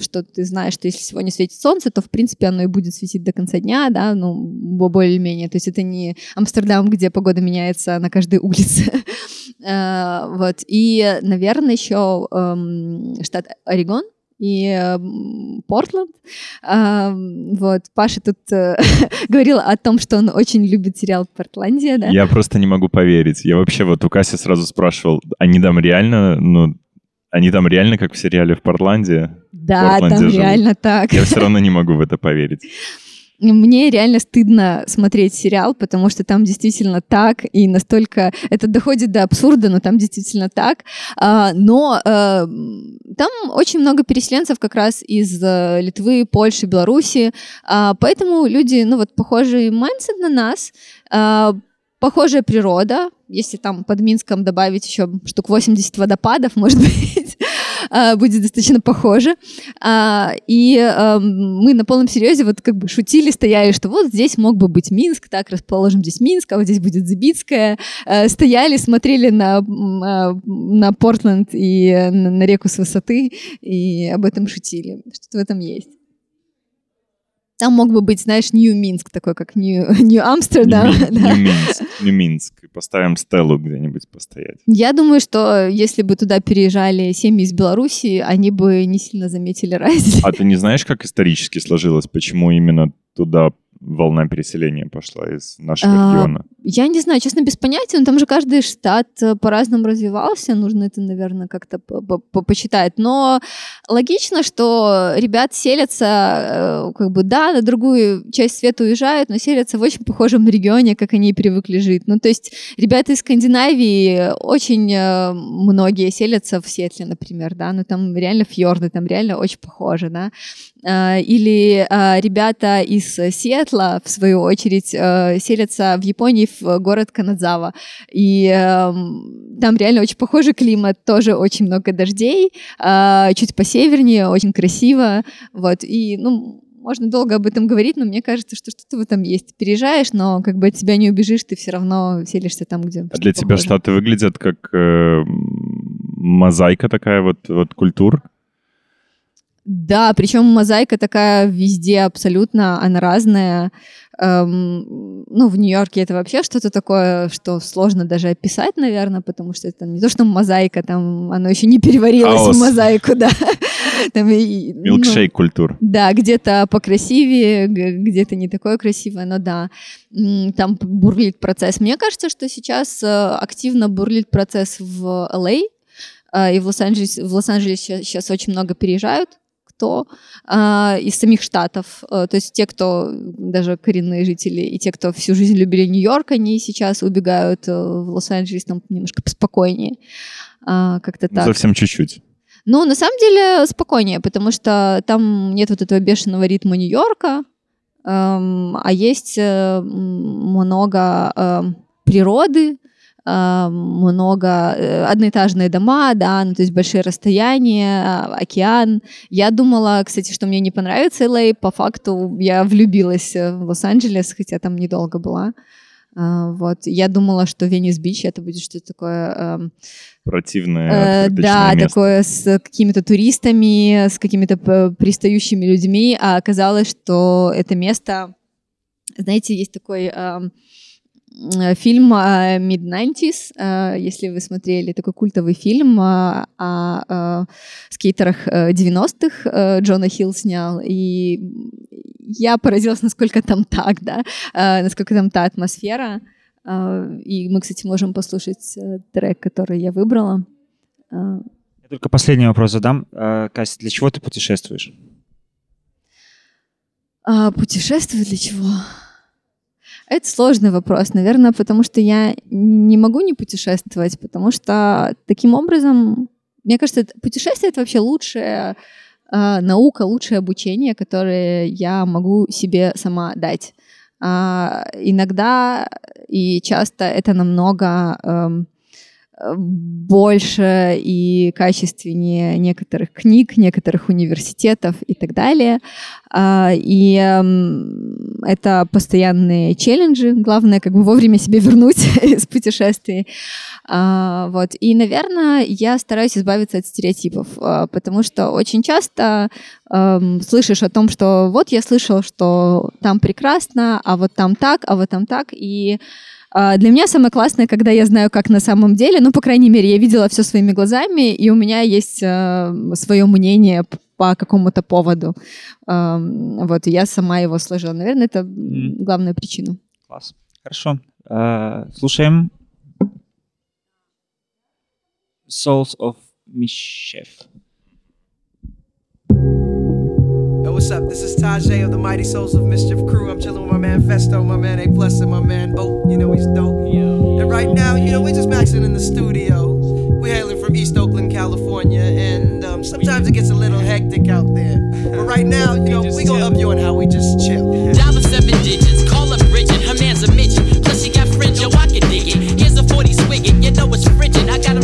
что ты знаешь, что если сегодня светит солнце, то, в принципе, оно и будет светить до конца дня, да, ну, бо- более-менее. То есть это не Амстердам, где погода меняется на каждой улице. Вот. И, наверное, еще штат Орегон, и Портленд. Вот, Паша тут э, говорил о том, что он очень любит сериал «Портландия», да? Я просто не могу поверить. Я вообще вот у Касси сразу спрашивал, они там реально, ну, они там реально как в сериале в Портландии? Да, там живут. реально так. Я все равно не могу в это поверить. Мне реально стыдно смотреть сериал, потому что там действительно так, и настолько это доходит до абсурда, но там действительно так. А, но э, там очень много переселенцев как раз из э, Литвы, Польши, Беларуси, А, поэтому люди, ну вот, похожий mindset на нас, а, похожая природа, если там под Минском добавить еще штук 80 водопадов, может быть, будет достаточно похоже. А, и а, мы на полном серьезе вот как бы шутили, стояли, что вот здесь мог бы быть Минск, так расположим здесь Минск, а вот здесь будет Забицкая. А, стояли, смотрели на, а, на Портленд и на, на реку с высоты и об этом шутили. Что-то в этом есть. Там мог бы быть, знаешь, Нью-Минск, такой как Нью- Нью-Амстердам. да. Нью-Минск. И Поставим стелу где-нибудь постоять. Я думаю, что если бы туда переезжали семьи из Беларуси, они бы не сильно заметили разницу. А ты не знаешь, как исторически сложилось, почему именно туда волна переселения пошла из нашего А, региона? Я не знаю, честно, без понятия, но там же каждый штат э, по-разному развивался, нужно это, наверное, как-то по- по- по- почитать. Но логично, что ребят селятся, э, как бы, да, на другую часть света уезжают, но селятся в очень похожем регионе, как они и привыкли жить. Ну, то есть ребята из Скандинавии очень э, многие селятся в Сетле, например, да, но там реально фьорды, там реально очень похоже, да. А, Или а, ребята из Сиэтла, в свою очередь, э, селятся в Японии в город Канадзава. И эм, там реально очень похожий климат, тоже очень много дождей, чуть посевернее, очень красиво. Вот. И, ну, можно долго об этом говорить, но мне кажется, что что-то в этом есть. Переезжаешь, но как бы от тебя не убежишь, ты все равно селишься там, где А для что-то тебя похоже. штаты выглядят как э, мозаика такая вот, вот культур? Да, причем мозаика такая везде абсолютно, она разная. Эм, ну, в Нью-Йорке это вообще что-то такое, что сложно даже описать, наверное, потому что это не то, что мозаика, там оно еще не переварилось Хаос. в мозаику, да. Там и- ну, Милкшейк культур. да, где-то покрасивее, где-то не такое красивое, но да, там бурлит процесс. Мне кажется, что сейчас э, активно бурлит процесс в LA, э, и в Лос-Анджелесе, в Лос-Анджелесе сейчас очень много переезжают, кто а, из самих штатов, Э, то есть те, кто даже коренные жители, и те, кто всю жизнь любили Нью-Йорк, они сейчас убегают э, в Лос-Анджелес, там немножко поспокойнее, А, как-то Ну, так. Совсем чуть-чуть. Ну, на самом деле спокойнее, потому что там нет вот этого бешеного ритма Нью-Йорка, эм, а есть э, много эм, природы, много э, одноэтажные дома, да, ну, то есть большие расстояния, а, океан. Я думала, кстати, что мне не понравится LA, по факту я влюбилась в Лос-Анджелес, хотя там недолго была. А, Вот. Я думала, что Венес-Бич это будет что-то такое эм, Противное, Э, да, место. такое с какими-то туристами, с какими-то пристающими людьми, а оказалось, что это место, знаете, есть такой э, фильм э, Mid-90s, э, если вы смотрели, такой культовый фильм э, о э, скейтерах э, 90-х, э, Джона Хилл снял, и я поразилась, насколько там так, да, э, насколько там та атмосфера, Э, и мы, кстати, можем послушать э, трек, который я выбрала. Э, Я только последний вопрос задам. Э, Кася, для чего ты путешествуешь? А путешествовать для чего? Это сложный вопрос, наверное, потому что я не могу не путешествовать, потому что таким образом, мне кажется, путешествие это вообще лучшая наука, лучшее обучение, которое я могу себе сама дать. А, иногда и часто это намного эм, больше и качественнее некоторых книг, некоторых университетов и так далее. А, И эм, это постоянные челленджи. Главное, как бы вовремя себе вернуть из путешествий. А, Вот. И, наверное, я стараюсь избавиться от стереотипов, а, потому что очень часто эм, слышишь о том, что вот я слышал, что там прекрасно, а вот там так, а вот там так. И для меня самое классное, когда я знаю, как на самом деле, ну, по крайней мере, я видела все своими глазами, и у меня есть свое мнение по какому-то поводу. Вот, и я сама его сложила. Наверное, это главная причина. Класс. Хорошо. Э, Слушаем Souls of Mischief. What's up? This is Tajay of the Mighty Souls of Mischief crew. I'm chilling with my man Festo, my man A Plus, and my man Bo. You know he's dope. And right now, you know, we're just maxing in the studio. We're hailing from East Oakland, California, and um, sometimes it gets a little hectic out there. But right now, you know, we gonna up you on how we just chill. Dollar seven digits, call up Bridget, her man's a midget. Plus she got fringe, yo, I can dig it. Here's a 40 swig it, you know it's frigid. I got him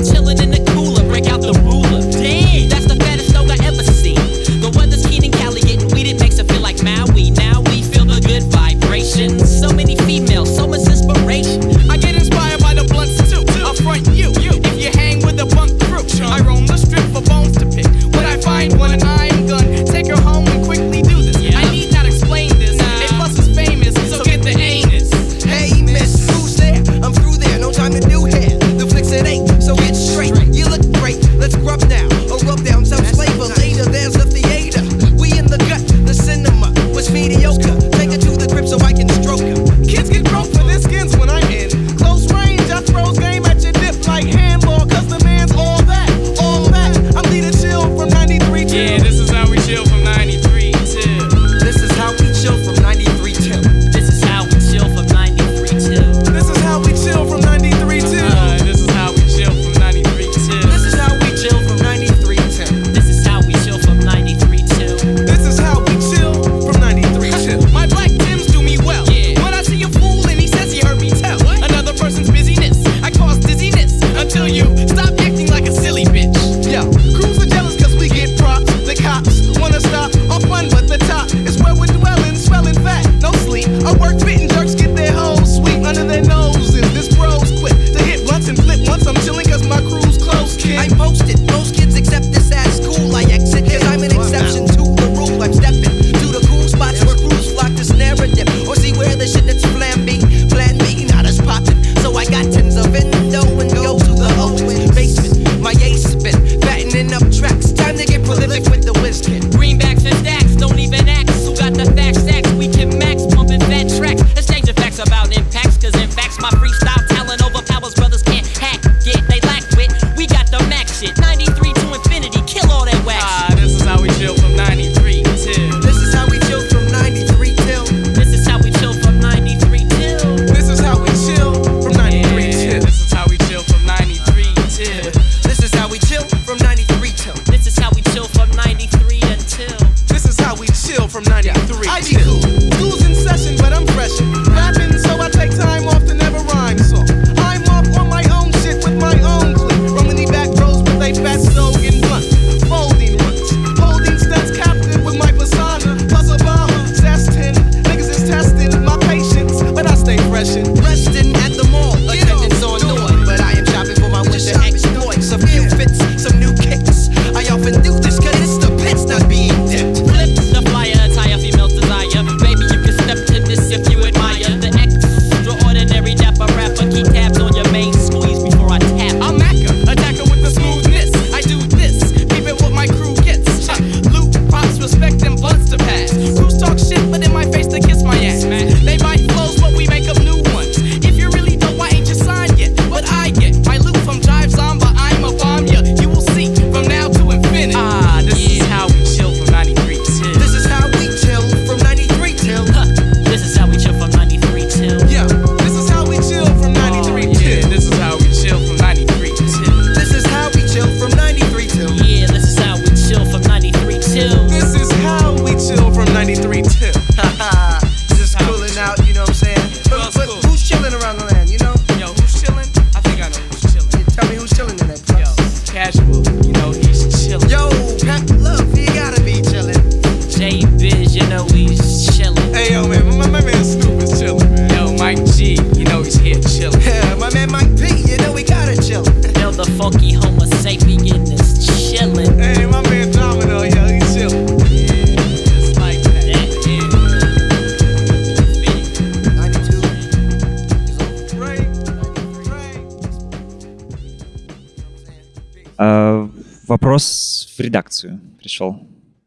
редакцию пришел.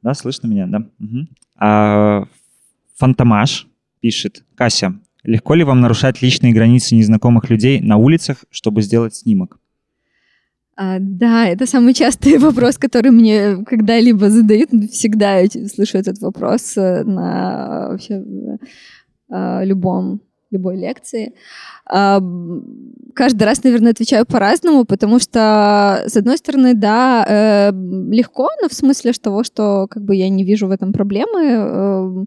Да, слышно меня, да? Мгм. А, Фантомаш пишет. Кася, легко ли вам нарушать личные границы незнакомых людей на улицах, чтобы сделать снимок? А, да, это самый частый вопрос, который мне когда-либо задают. Всегда я слышу этот вопрос э, на вообще э, любом любой лекции. Каждый раз, наверное, отвечаю по-разному, потому что, с одной стороны, да, э, легко, но в смысле того, что как бы я не вижу в этом проблемы. э,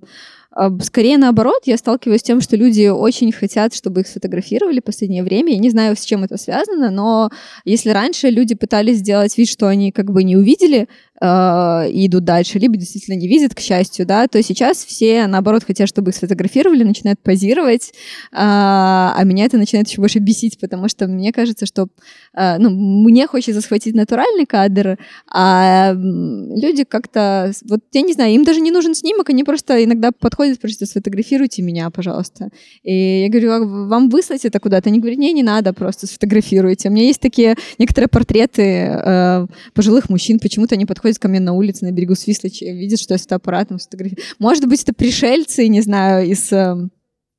а, Скорее наоборот, я сталкиваюсь с тем, что люди очень хотят, чтобы их сфотографировали в последнее время. Я не знаю, с чем это связано, но если раньше люди пытались сделать вид, что они как бы не увидели э, и идут дальше, либо действительно не видят, к счастью, да, то сейчас все, наоборот, хотят, чтобы их сфотографировали, начинают позировать, а, а меня это начинает еще больше бесить, потому что мне кажется, что э, ну, мне хочется схватить натуральный кадр, а люди как-то, вот я не знаю, им даже не нужен снимок, они просто иногда подходят, просят, сфотографируйте меня, пожалуйста. И я говорю, а вам выслать это куда-то? Они говорят, не, не надо, просто сфотографируйте. У меня есть такие некоторые портреты э, пожилых мужчин, почему-то они подходят ко мне на улице на берегу Свислочи, видят, что я с фотоаппаратом сфотографирую. Может быть, это пришельцы, не знаю, из... э,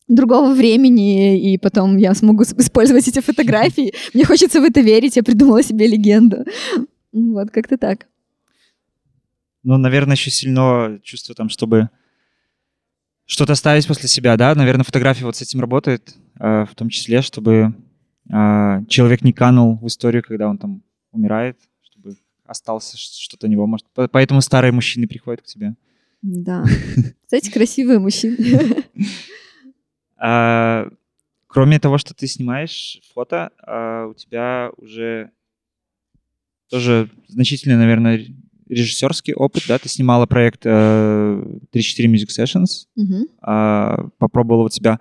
другого времени, и потом я смогу использовать эти фотографии. Мне хочется в это верить, я придумала себе легенду. Вот, как-то так. Ну, наверное, еще сильно чувство там, чтобы что-то оставить после себя, да? Наверное, фотография вот с этим работает, э, в том числе, чтобы э, человек не канул в историю, когда он там умирает, остался что-то у него. Может, по- поэтому старые мужчины приходят к тебе. Да. Кстати, красивые мужчины. А, кроме того, что ты снимаешь фото, а, у тебя уже тоже значительный, наверное, режиссерский опыт, да? Ты снимала проект э, 3-4 Music Sessions, а, попробовала у тебя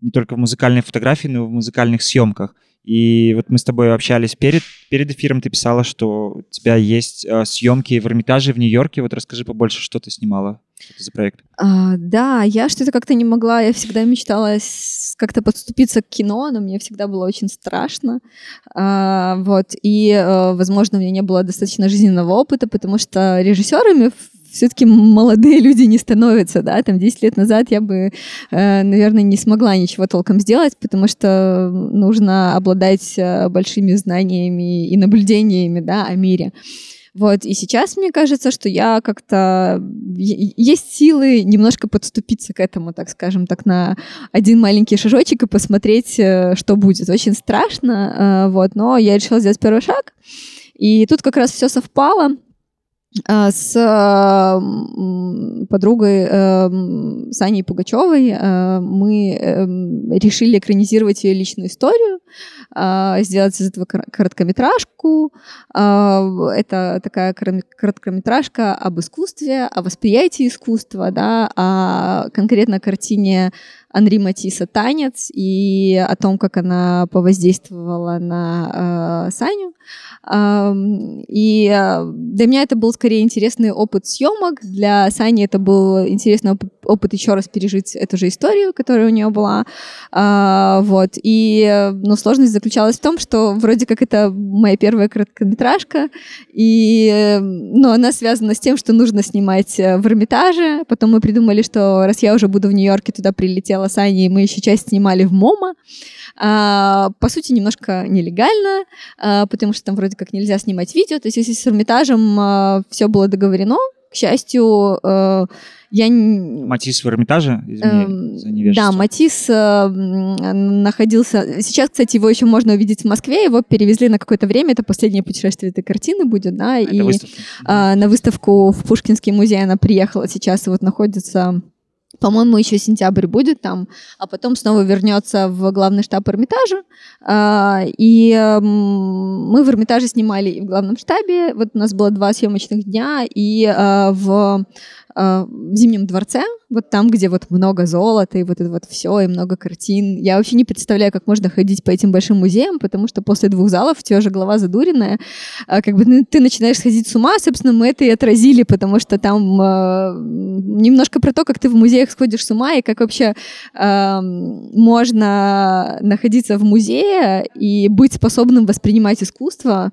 не только в музыкальной фотографии, но и в музыкальных съемках. И вот мы с тобой общались перед, перед эфиром, ты писала, что у тебя есть э, съемки в Эрмитаже в Нью-Йорке. Вот расскажи побольше, что ты снимала, что за проект. А, да, я что-то как-то не могла, я всегда мечтала как-то подступиться к кино, но мне всегда было очень страшно. А, вот, и, э, возможно, у меня не было достаточно жизненного опыта, потому что режиссерами все-таки молодые люди не становятся, да, там 10 лет назад я бы, э, наверное, не смогла ничего толком сделать, потому что нужно обладать э, большими знаниями и наблюдениями, да, о мире. Вот, и сейчас мне кажется, что я как-то... Есть силы немножко подступиться к этому, так скажем, так на один маленький шажочек и посмотреть, э, что будет. Очень страшно, вот, но я решила сделать первый шаг. И тут как раз все совпало. А, с а, подругой э, м, Саней Пугачевой э, мы эм, решили экранизировать ее личную историю, а, сделать из этого кор- короткометражку. А, Это такая короткометражка об искусстве, о восприятии искусства, да, о конкретно картине Анри Матисса «Танец» и о том, как она повоздействовала на э, Саню. Ам, И э, для меня это был скорее интересный опыт съемок, для Сани это был интересный оп- опыт еще раз пережить эту же историю, которая у нее была. А, Вот. И э, но сложность заключалась в том, что вроде как это моя первая короткометражка, и э, ну, она связана с тем, что нужно снимать э, в Эрмитаже. Потом мы придумали, что раз я уже буду в Нью-Йорке, туда прилетела с Аней, мы еще часть снимали в МОМА. А, по сути, немножко нелегально, а, потому что там вроде как нельзя снимать видео. То есть, если с Эрмитажем все было договорено, к счастью, э, я... Матис в Эрмитаже, извини за невежество. Да, Матис э, находился... Сейчас, кстати, его еще можно увидеть в Москве. Его перевезли на какое-то время. Это последнее путешествие этой картины будет, да. Это и выставка. а, на выставку в Пушкинский музей она приехала сейчас и вот находится... По-моему, еще сентябрь будет там, а потом снова вернется в главный штаб Эрмитажа. А, И мы в Эрмитаже снимали и в главном штабе. Вот у нас было два съемочных дня, и а, в в Зимнем дворце, вот там, где вот много золота и вот это вот все, и много картин. Я вообще не представляю, как можно ходить по этим большим музеям, потому что после двух залов у тебя же голова задуренная, а, как бы ну, ты начинаешь сходить с ума, собственно, мы это и отразили, потому что там а, немножко про то, как ты в музеях сходишь с ума, и как вообще а, можно находиться в музее и быть способным воспринимать искусство, а,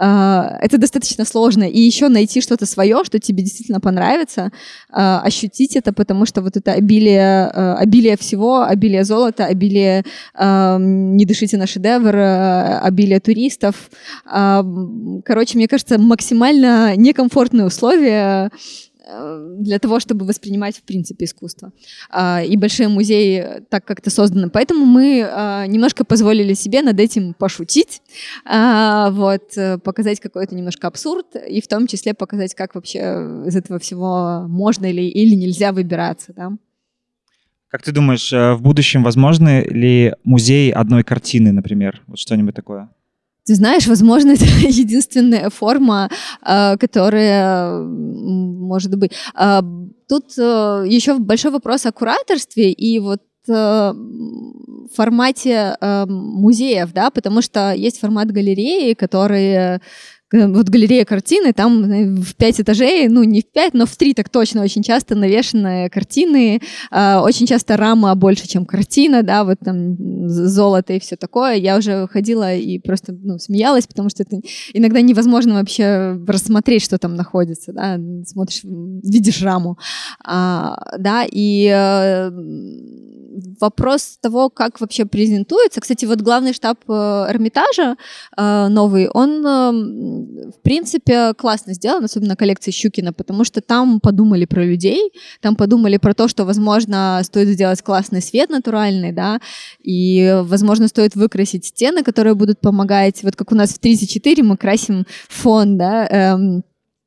это достаточно сложно. И еще найти что-то свое, что тебе действительно понравится, а, ощутить это, потому что вот это обилие, а, обилие всего, обилие золота, обилие а, «Не дышите на шедевр», а, обилие туристов. а, Короче, мне кажется, максимально некомфортные условия для того, чтобы воспринимать, в принципе, искусство. А, И большие музеи так как-то созданы. Поэтому мы а, немножко позволили себе над этим пошутить, а, вот, э, показать какой-то немножко абсурд, и в том числе показать, как вообще из этого всего можно или, или нельзя выбираться. Да? Как ты думаешь, э, в будущем возможны ли музей одной картины, например? Вот что-нибудь такое? Ты знаешь, возможно, это единственная форма, э, которая может быть. А, Тут еще большой вопрос о кураторстве и вот э, формате э, музеев, да, потому что есть формат галереи, которые э, вот галерея картины, там э, в пять этажей, ну не в пять, но в три так точно очень часто навешаны картины, э, очень часто рама больше, чем картина, да, вот там золото и все такое. Я уже ходила и просто ну, смеялась, потому что это иногда невозможно вообще рассмотреть, что там находится, да, смотришь, видишь раму, А, да, и э, вопрос того, как вообще презентуется. Кстати, вот главный штаб э, Эрмитажа э, новый, он, э, в принципе, классно сделан, особенно коллекции Щукина, потому что там подумали про людей, там подумали про то, что, возможно, стоит сделать классный свет натуральный, да, и, возможно, стоит выкрасить стены, которые будут помогать. Вот как у нас в 34 мы красим фон, да, эм,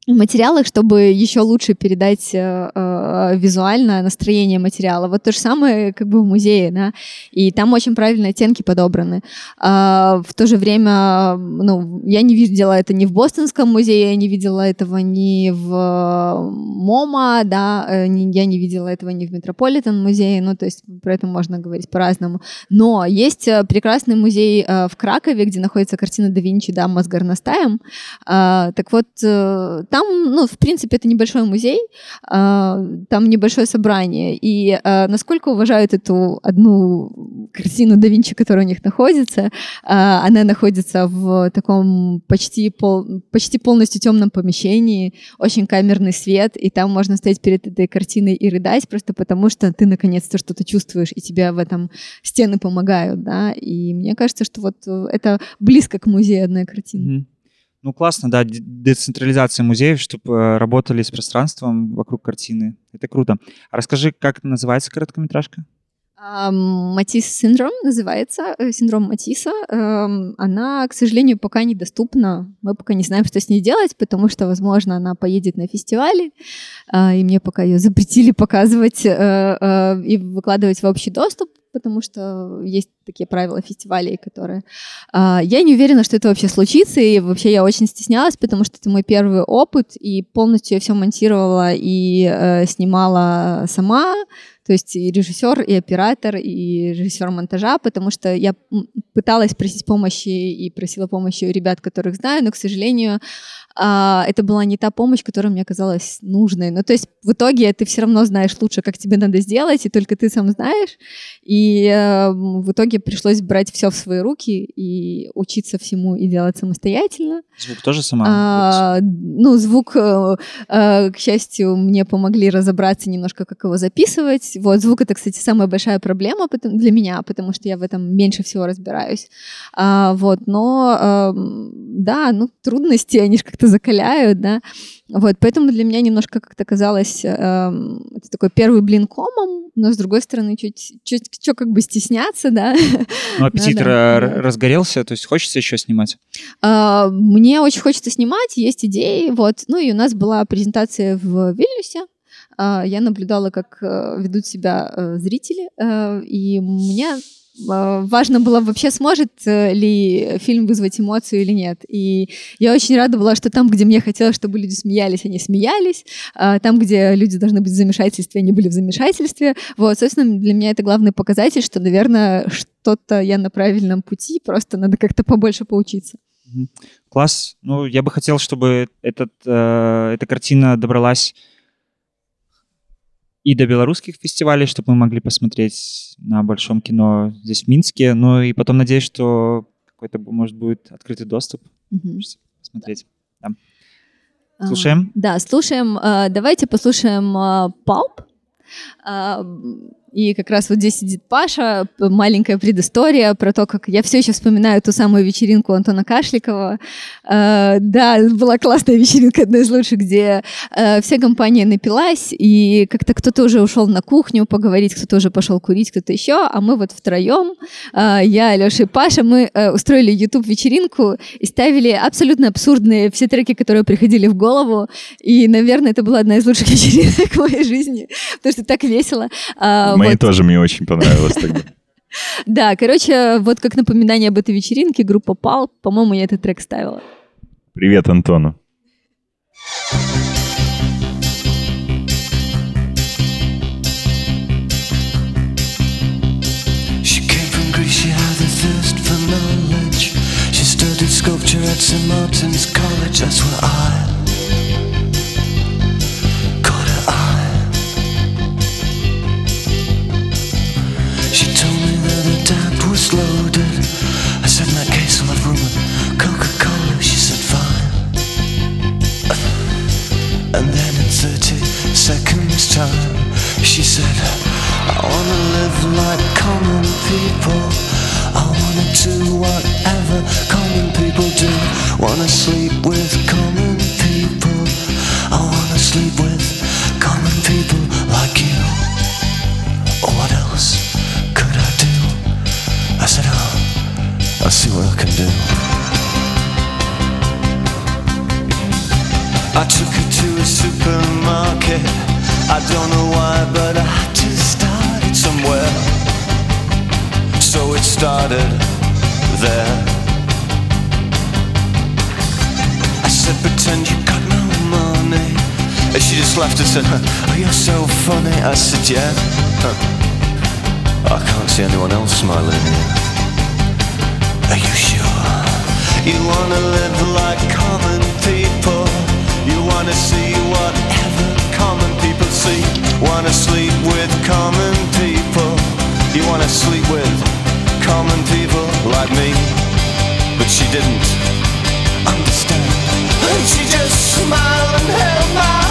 материалах, чтобы еще лучше передать э, э, визуально настроение материала. Вот то же самое как бы в музее, да, и там очень правильные оттенки подобраны. А, в то же время, ну, я не видела это ни в Бостонском музее, я не видела этого ни в э, MoMA, да, э, ни- я не видела этого ни в Метрополитен музее, ну, то есть про это можно говорить по-разному. Но есть э, прекрасный музей э, в Кракове, где находится картина да Винчи «Дама с горностаем», а, так вот, э, там, ну, в принципе, это небольшой музей, а, там небольшое собрание. И а, насколько уважают эту одну картину да Винчи, которая у них находится, а, она находится в таком почти, пол, почти полностью темном помещении, очень камерный свет, и там можно стоять перед этой картиной и рыдать, просто потому что ты наконец-то что-то чувствуешь, и тебе в этом стены помогают, да, и мне кажется, что вот это близко к музею одной картины. Мгм. Ну, классно, да, децентрализация музеев, чтобы работали с пространством вокруг картины. Это круто. А расскажи, как называется короткометражка? А, Матис синдром называется, э, синдром Матиса. Эм, Она, к сожалению, пока недоступна. Мы пока не знаем, что с ней делать, потому что, возможно, она поедет на фестивали, а, и мне пока ее запретили показывать э, э, и выкладывать в общий доступ, потому что есть такие правила фестивалей, которые... А, Я не уверена, что это вообще случится, и вообще я очень стеснялась, потому что это мой первый опыт, и полностью я все монтировала и э, снимала сама, то есть и режиссер, и оператор, и режиссер монтажа, потому что я пыталась просить помощи и просила помощи у ребят, которых знаю, но, к сожалению, а, это была не та помощь, которая мне казалась нужной. Ну, то есть в итоге ты все равно знаешь лучше, как тебе надо сделать, и только ты сам знаешь. И э, в итоге пришлось брать все в свои руки и учиться всему и делать самостоятельно. Звук тоже сама? А, ну, звук, э, э, к счастью, мне помогли разобраться немножко, как его записывать. Вот, звук — это, кстати, самая большая проблема для меня, потому что я в этом меньше всего разбираюсь. А, вот, но, эм, да, ну, трудности, они же как-то закаляют, да. Вот, поэтому для меня немножко как-то казалось, эм, это такой первый блин комом, но, с другой стороны, чуть, чуть, чё как бы стесняться, да. Ну, аппетит да, да. разгорелся, то есть хочется еще снимать? А, Мне очень хочется снимать, есть идеи, вот. Ну и у нас была презентация в Вильнюсе. А, Я наблюдала, как э, ведут себя э, зрители, э, и мне э, важно было вообще, сможет э, ли фильм вызвать эмоцию или нет. И я очень рада была, что там, где мне хотелось, чтобы люди смеялись, они смеялись. А Там, где люди должны быть в замешательстве, они были в замешательстве. Вот, собственно, для меня это главный показатель, что, наверное, что-то я на правильном пути, просто надо как-то побольше поучиться. Класс. Ну, я бы хотел, чтобы этот, э, эта картина добралась и до белорусских фестивалей, чтобы мы могли посмотреть на большом кино здесь, в Минске. Ну и потом надеюсь, что какой-то, может, будет открытый доступ. Хочется посмотреть. Да. А, Слушаем. Да, слушаем. А, Давайте послушаем а, Палп. И как раз вот здесь сидит Паша, маленькая предыстория про то, как я все еще вспоминаю ту самую вечеринку Антона Кашликова. А, Да, была классная вечеринка, одна из лучших, где а, вся компания напилась, и как-то кто-то уже ушел на кухню поговорить, кто-то уже пошел курить, кто-то еще, а мы вот втроем, а, я, Алеша и Паша, мы э, устроили YouTube-вечеринку и ставили абсолютно абсурдные все треки, которые приходили в голову, и, наверное, это была одна из лучших вечеринок в моей жизни, потому что так весело. Мои вот. тоже мне очень понравилось тогда. Да, короче, вот как напоминание об этой вечеринке, группа Пал, по-моему, я этот трек ставила. Привет Антону. Sculpture at St. Martin's College, that's where I was loaded. I said, in that case, I'll have room with Coca Cola. She said, fine. And then in 30 seconds time She said I wanna live like common people I wanna do whatever common people do Wanna sleep with common people I wanna sleep with common people like you What I said oh, I'll see what I can do I took her to a supermarket. I don't know why, but I had to start it somewhere. So it started there. I said, pretend you got no money. And she just laughed and said, Oh, you're so funny. I said, Yeah. I can't see anyone else smiling. Are you sure? You wanna live like common people. You wanna see whatever common people see. Wanna sleep with common people. You wanna sleep with common people like me. But she didn't understand. And she just smiled and held my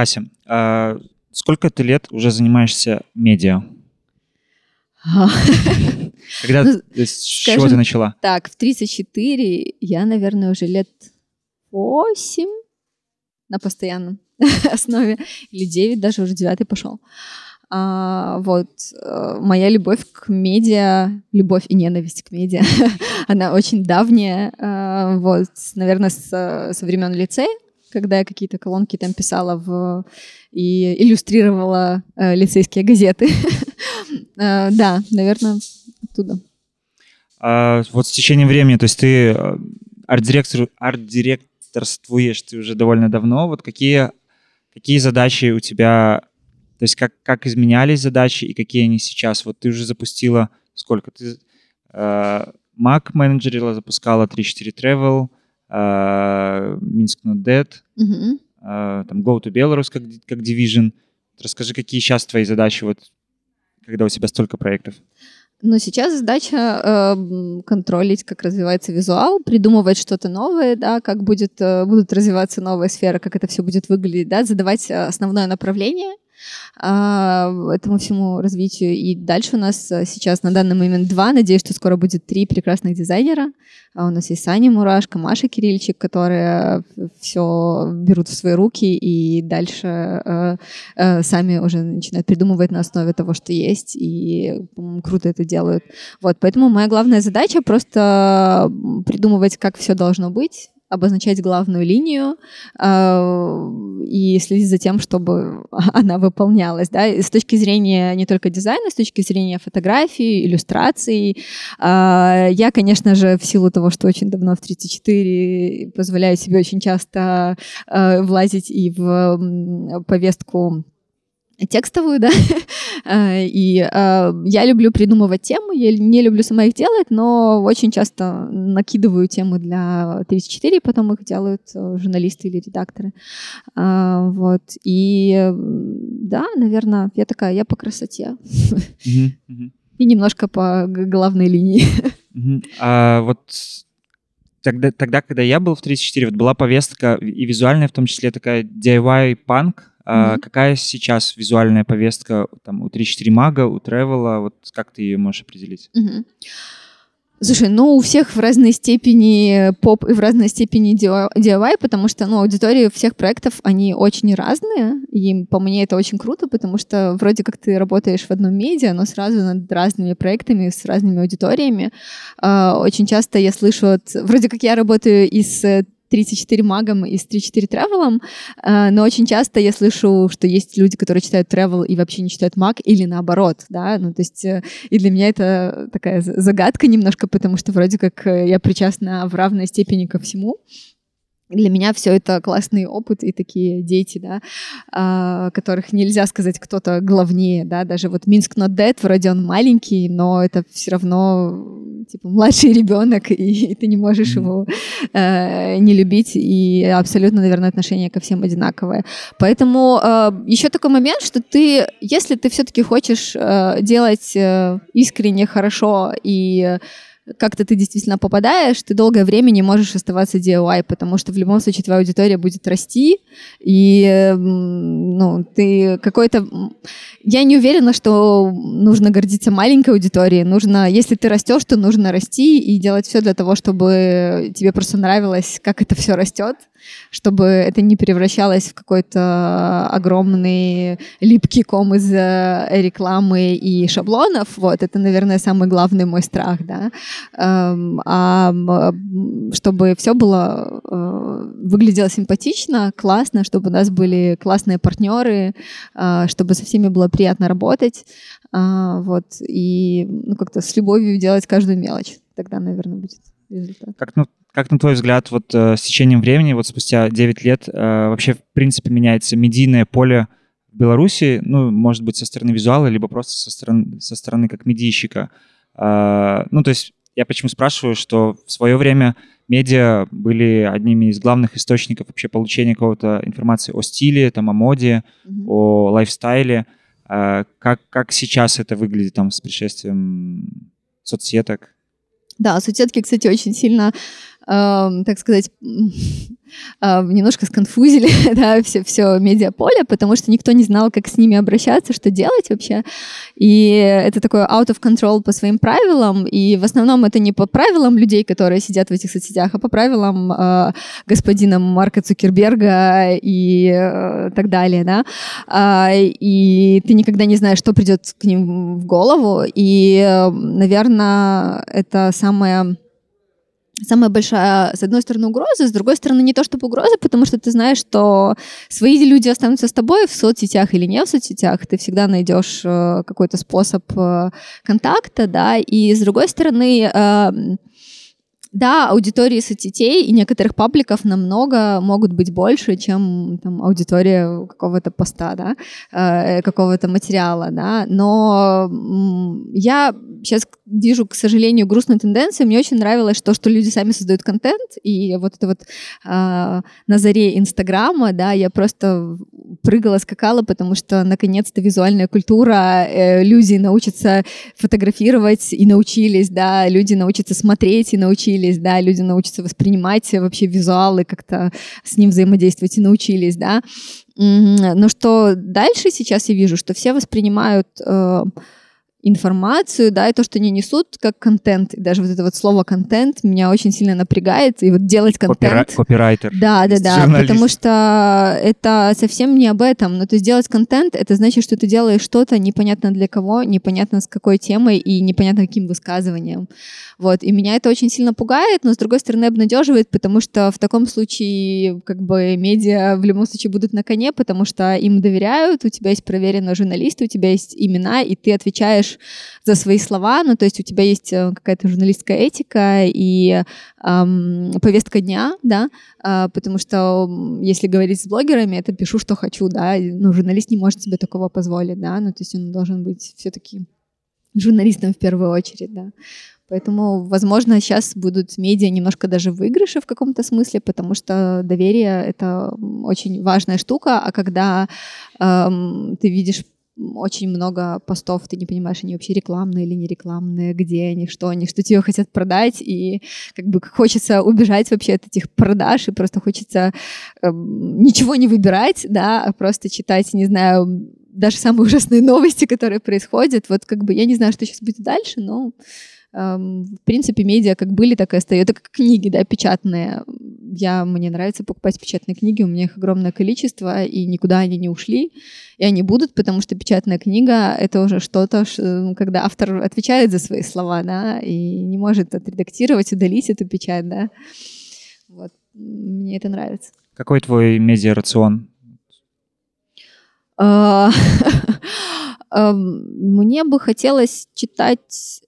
Кася, а сколько ты лет уже занимаешься медиа? Когда, Ну, с чего ты начала? Так, в 34 я, наверное, уже лет 8 на постоянном основе, или 9, даже уже 9 пошел. А, вот, э, моя любовь к медиа, любовь и ненависть к медиа, она очень давняя, а, вот, наверное, с, со времен лицея, когда я какие-то колонки там писала в, и иллюстрировала э, лицейские газеты. Э, Да, наверное, оттуда. А, вот с течением времени, то есть ты э, арт-директор, арт-директорствуешь ты уже довольно давно. Вот какие, какие задачи у тебя, то есть как, как изменялись задачи и какие они сейчас? Вот ты уже запустила сколько? Ты э, Mac менеджерила, запускала 3-4 Travel, э, Minsk Not Dead, э, там Go to Belarus как, как Division. Расскажи, какие сейчас твои задачи, вот, когда у тебя столько проектов? Но сейчас задача э, контролить, как развивается визуал, придумывать что-то новое, да, как будет, э, будут развиваться новые сферы, как это все будет выглядеть, да, задавать э, основное направление этому всему развитию. И дальше у нас э, сейчас на данный момент два, надеюсь, что скоро будет три прекрасных дизайнера. А у нас есть Саня Мурашко, Маша Кирильчик, которые все берут в свои руки и дальше э, э, сами уже начинают придумывать на основе того, что есть, и круто это делают. Вот, поэтому моя главная задача просто придумывать, как все должно быть, обозначать главную линию э, и следить за тем, чтобы она выполнялась, да, с точки зрения не только дизайна, с точки зрения фотографии, иллюстраций. Э, я, конечно же, в силу того, что очень давно в 34 позволяю себе очень часто э, влазить и в повестку текстовую, да, и э, я люблю придумывать темы, я не люблю сама их делать, но очень часто накидываю темы для 34, и потом их делают э, журналисты или редакторы. Вот, и э, да, наверное, я такая, я по красоте и немножко по главной линии. А вот тогда, тогда, когда я был в 34, вот была повестка и визуальная, в том числе такая DIY-панк. Мгм. какая сейчас визуальная повестка там, у 3-4 мага, у Тревела? Вот как ты ее можешь определить? Мгм. Слушай, ну у всех в разной степени поп и в разной степени DIY, потому что ну, аудитории всех проектов, они очень разные, и по мне это очень круто, потому что вроде как ты работаешь в одном медиа, но сразу над разными проектами с разными аудиториями. А, Очень часто я слышу от... Вроде как я работаю и с 34 магом и с 34 тревелом, а, но очень часто я слышу, что есть люди, которые читают тревел и вообще не читают маг, или наоборот, да, ну то есть э, и для меня это такая за- загадка немножко, потому что вроде как э, я причастна в равной степени ко всему. Для меня все это классный опыт и такие дети, да, а, которых нельзя сказать кто-то главнее, да, даже вот Минск Not Dead, вроде он маленький, но это все равно типа младший ребенок, и ты не можешь его э, не любить, и абсолютно, наверное, отношение ко всем одинаковое. Поэтому еще такой момент, что ты, если ты все-таки хочешь э, делать э, искренне хорошо и как-то ты действительно попадаешь, ты долгое время не можешь оставаться DIY, потому что в любом случае твоя аудитория будет расти, и м, ну, ты какой-то... Я не уверена, что нужно гордиться маленькой аудиторией, нужно, если ты растешь, то нужно расти и делать все для того, чтобы тебе просто нравилось, как это все растет, чтобы это не превращалось в какой-то огромный липкий ком из э, рекламы и шаблонов. Вот, это, наверное, самый главный мой страх, да. Эм, А чтобы все было, э, выглядело симпатично, классно, чтобы у нас были классные партнеры, э, чтобы со всеми было приятно работать, вот, и ну, как-то с любовью делать каждую мелочь. Тогда, наверное, будет результат. Как, ну, как на твой взгляд, вот э, с течением времени, вот спустя 9 лет, э, вообще, в принципе, меняется медийное поле в Беларуси, ну, может быть, со стороны визуала, либо просто со стороны, со стороны как медийщика. А, ну, то есть я почему спрашиваю, что в свое время медиа были одними из главных источников вообще получения какого-то информации о стиле, там, о моде, Мгм. о лайфстайле. А, как, как сейчас это выглядит там с пришествием соцсеток? Да, соцсетки, кстати, очень сильно, так сказать, м, а, немножко сконфузили да, все, все медиаполе, потому что никто не знал, как с ними обращаться, что делать вообще. И это такое out of control по своим правилам, и в основном это не по правилам людей, которые сидят в этих соцсетях, а по правилам э, господина Марка Цукерберга и э, так далее, да. А, и ты никогда не знаешь, что придет к ним в голову, и, э, наверное, это самое самая большая, с одной стороны, угроза, с другой стороны, не то чтобы угроза, потому что ты знаешь, что свои люди останутся с тобой в соцсетях или не в соцсетях, ты всегда найдешь э, какой-то способ э, контакта, да, и с другой стороны, э, да, аудитории соцсетей и некоторых пабликов намного могут быть больше, чем там, аудитория какого-то поста, да, э, какого-то материала, да, но я сейчас вижу, к сожалению, грустную тенденцию. Мне очень нравилось то, что люди сами создают контент, и вот это вот э, на заре Инстаграма, да, я просто прыгала, скакала, потому что наконец-то визуальная культура, э, люди научатся фотографировать и научились, да, люди научатся смотреть и научились, да, люди научатся воспринимать вообще визуалы, как-то с ним взаимодействовать и научились, да. Но что дальше сейчас я вижу, что все воспринимают э, информацию, да, и то, что они несут как контент. И даже вот это вот слово контент меня очень сильно напрягает. И вот делать контент... Копира- Копирайтер. Да, да, да, журналист. потому что это совсем не об этом. Ну, то есть делать контент, это значит, что ты делаешь что-то непонятно для кого, непонятно с какой темой и непонятно каким высказыванием. Вот, и меня это очень сильно пугает, но, с другой стороны, обнадеживает, потому что в таком случае, как бы, медиа в любом случае будут на коне, потому что им доверяют, у тебя есть проверенные журналисты, у тебя есть имена, и ты отвечаешь за свои слова, ну, то есть у тебя есть э, какая-то журналистская этика и ам, повестка дня, да, а, потому что если говорить с блогерами, это пишу, что хочу, да, ну, журналист не может себе такого позволить, да, ну, то есть он должен быть все-таки журналистом в первую очередь, да. Поэтому, возможно, сейчас будут медиа немножко даже в выигрыше в каком-то смысле, потому что доверие — это очень важная штука, а когда эм, ты видишь очень много постов, ты не понимаешь, они вообще рекламные или не рекламные, где они, что они, что тебе хотят продать, и как бы хочется убежать вообще от этих продаж, и просто хочется эм, ничего не выбирать, да, а просто читать, не знаю, даже самые ужасные новости, которые происходят. Вот как бы я не знаю, что сейчас будет дальше, но в принципе медиа как были, так и остаются. Это как книги, да, печатные. Я, мне нравится покупать печатные книги, у меня их огромное количество, и никуда они не ушли, и они будут, потому что печатная книга — это уже что-то, ш- когда автор отвечает за свои слова, да, и не может отредактировать, удалить эту печать, да. Вот, мне это нравится. Какой твой медиарацион? А, эм, Мне бы хотелось читать...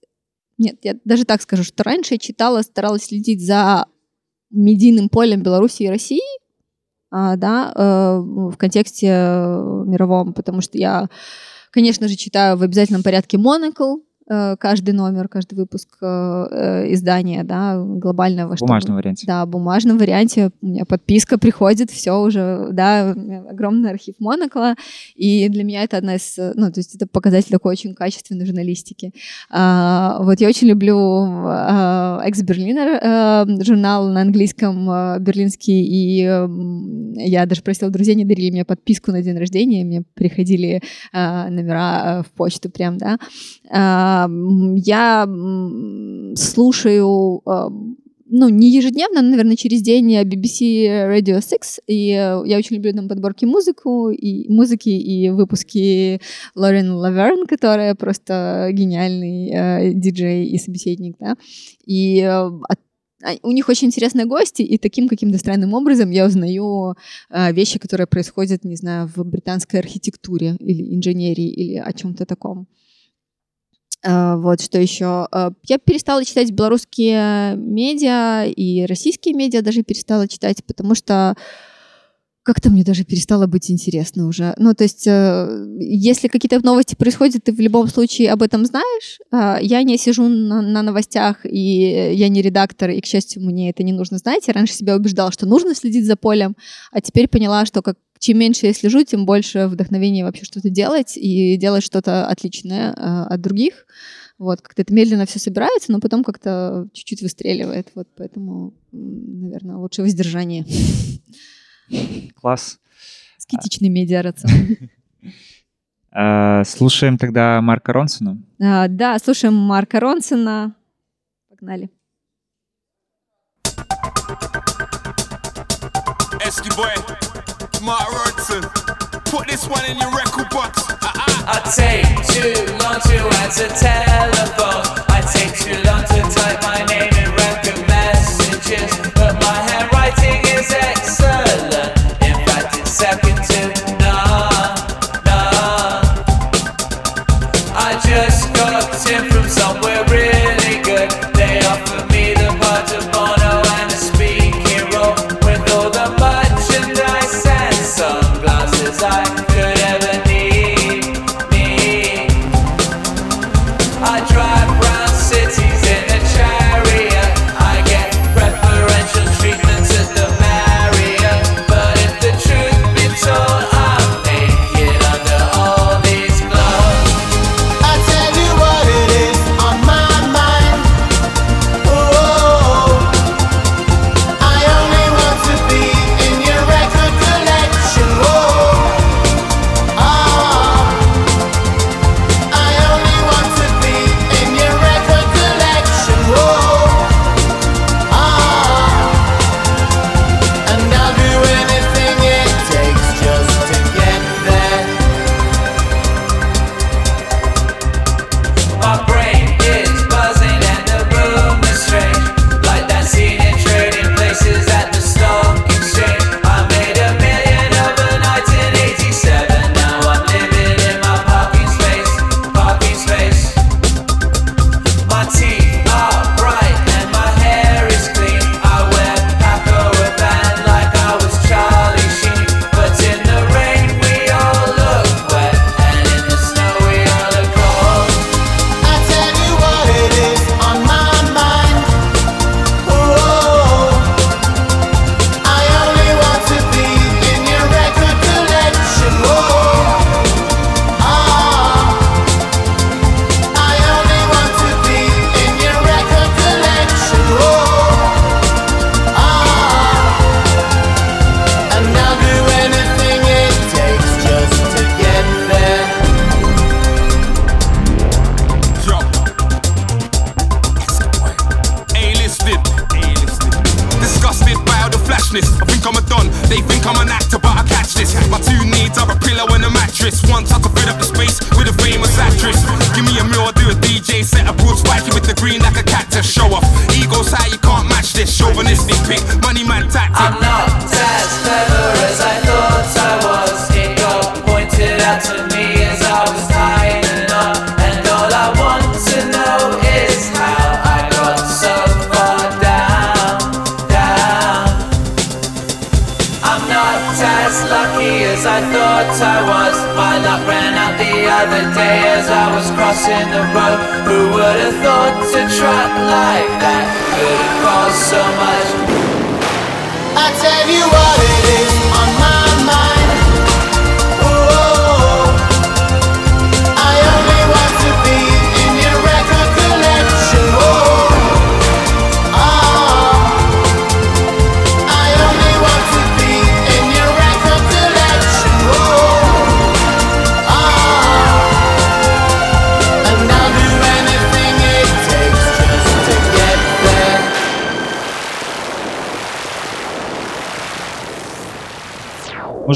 Нет, я даже так скажу, что раньше я читала, старалась следить за медийным полем Беларуси и России, а, да, э, в контексте э, мировом, потому что я, конечно же, читаю в обязательном порядке Monocle, каждый номер, каждый выпуск э, э, издания, да, глобального. В чтобы- бумажном варианте. да, в бумажном варианте у меня подписка приходит, все уже, да, огромный архив Монокла, и для меня это одна из, э, ну, то есть это показатель такой очень качественной журналистики. А, вот я очень люблю Экс-Берлинер, журнал на английском э, берлинский, и я даже просила друзей, не дарили мне подписку на день рождения, мне приходили э, номера э, в почту прям, да. А, Я слушаю э, ну, не ежедневно, но, наверное, через день BBC Radio 6, и э, я очень люблю там подборки музыку, и музыки и выпуски Лорен Лаверн, которая просто гениальный э, диджей и собеседник, да, и э, от- а, у них очень интересные гости, и таким каким-то странным образом я узнаю э, вещи, которые происходят, не знаю, в британской архитектуре или инженерии или о чем-то таком. Э, Вот что еще. Э, Я перестала читать белорусские медиа и российские медиа даже перестала читать, потому что как-то мне даже перестало быть интересно уже. Ну, то есть, э, если какие-то новости происходят, ты в любом случае об этом знаешь. А, Я не сижу на, на новостях, и я не редактор, и, к счастью, мне это не нужно знать. Я раньше себя убеждала, что нужно следить за полем, а теперь поняла, что как чем меньше я слежу, тем больше вдохновения вообще что-то делать и делать что-то отличное а, от других. Вот, как-то это медленно все собирается, но потом как-то чуть-чуть выстреливает. Вот поэтому, наверное, лучше воздержание. Класс. Скетичный медиарацион. А, слушаем тогда Марка Ронсона. А, да, слушаем Марка Ронсона. Погнали. Эскибой. Mark Ronson. Put this one in your record box. Uh-uh. I take too long to answer telephone. I take too long to type my name in record messages.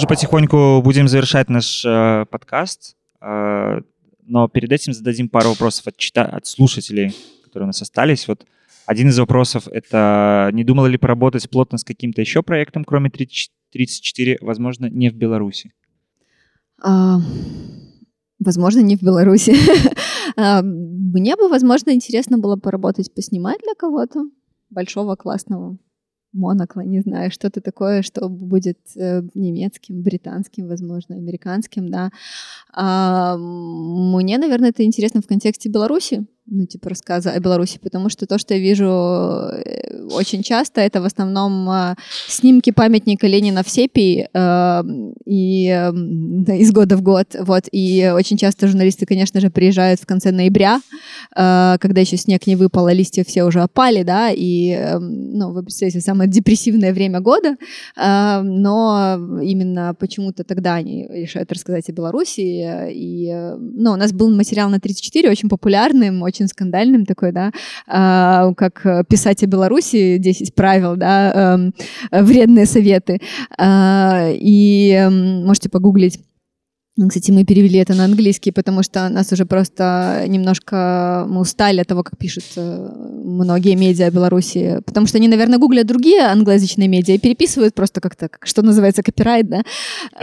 потихоньку будем завершать наш э, подкаст, э, но перед этим зададим пару вопросов от, чита- от слушателей, которые у нас остались. Вот один из вопросов — это не думала ли поработать плотно с каким-то еще проектом, кроме 30, 34, возможно, не в Беларуси? А, возможно, не в Беларуси. А, мне бы, возможно, интересно было поработать, поснимать для кого-то большого классного монокла, не знаю, что-то такое, что будет э, немецким, британским, возможно, американским, да. А мне, наверное, это интересно в контексте Беларуси, ну, типа, рассказа о Беларуси, потому что то, что я вижу э, очень часто, это в основном э, снимки памятника Ленина в сепии э, и э, из года в год, вот, и очень часто журналисты, конечно же, приезжают в конце ноября, э, когда еще снег не выпал, а листья все уже опали, да, и, э, ну, вы представляете, самое депрессивное время года, э, но именно почему-то тогда они решают рассказать о Беларуси, и, э, ну, у нас был материал на 34, очень популярным, очень скандальным такой, да, а, как э, писать о Беларуси, 10 правил, да, эм, вредные советы, А, и эм, можете погуглить. Кстати, мы перевели это на английский, потому что нас уже просто немножко мы устали от того, как пишут э, многие медиа Беларуси, потому что они, наверное, гуглят другие англоязычные медиа и переписывают просто как-то, как- что называется, копирайт, да,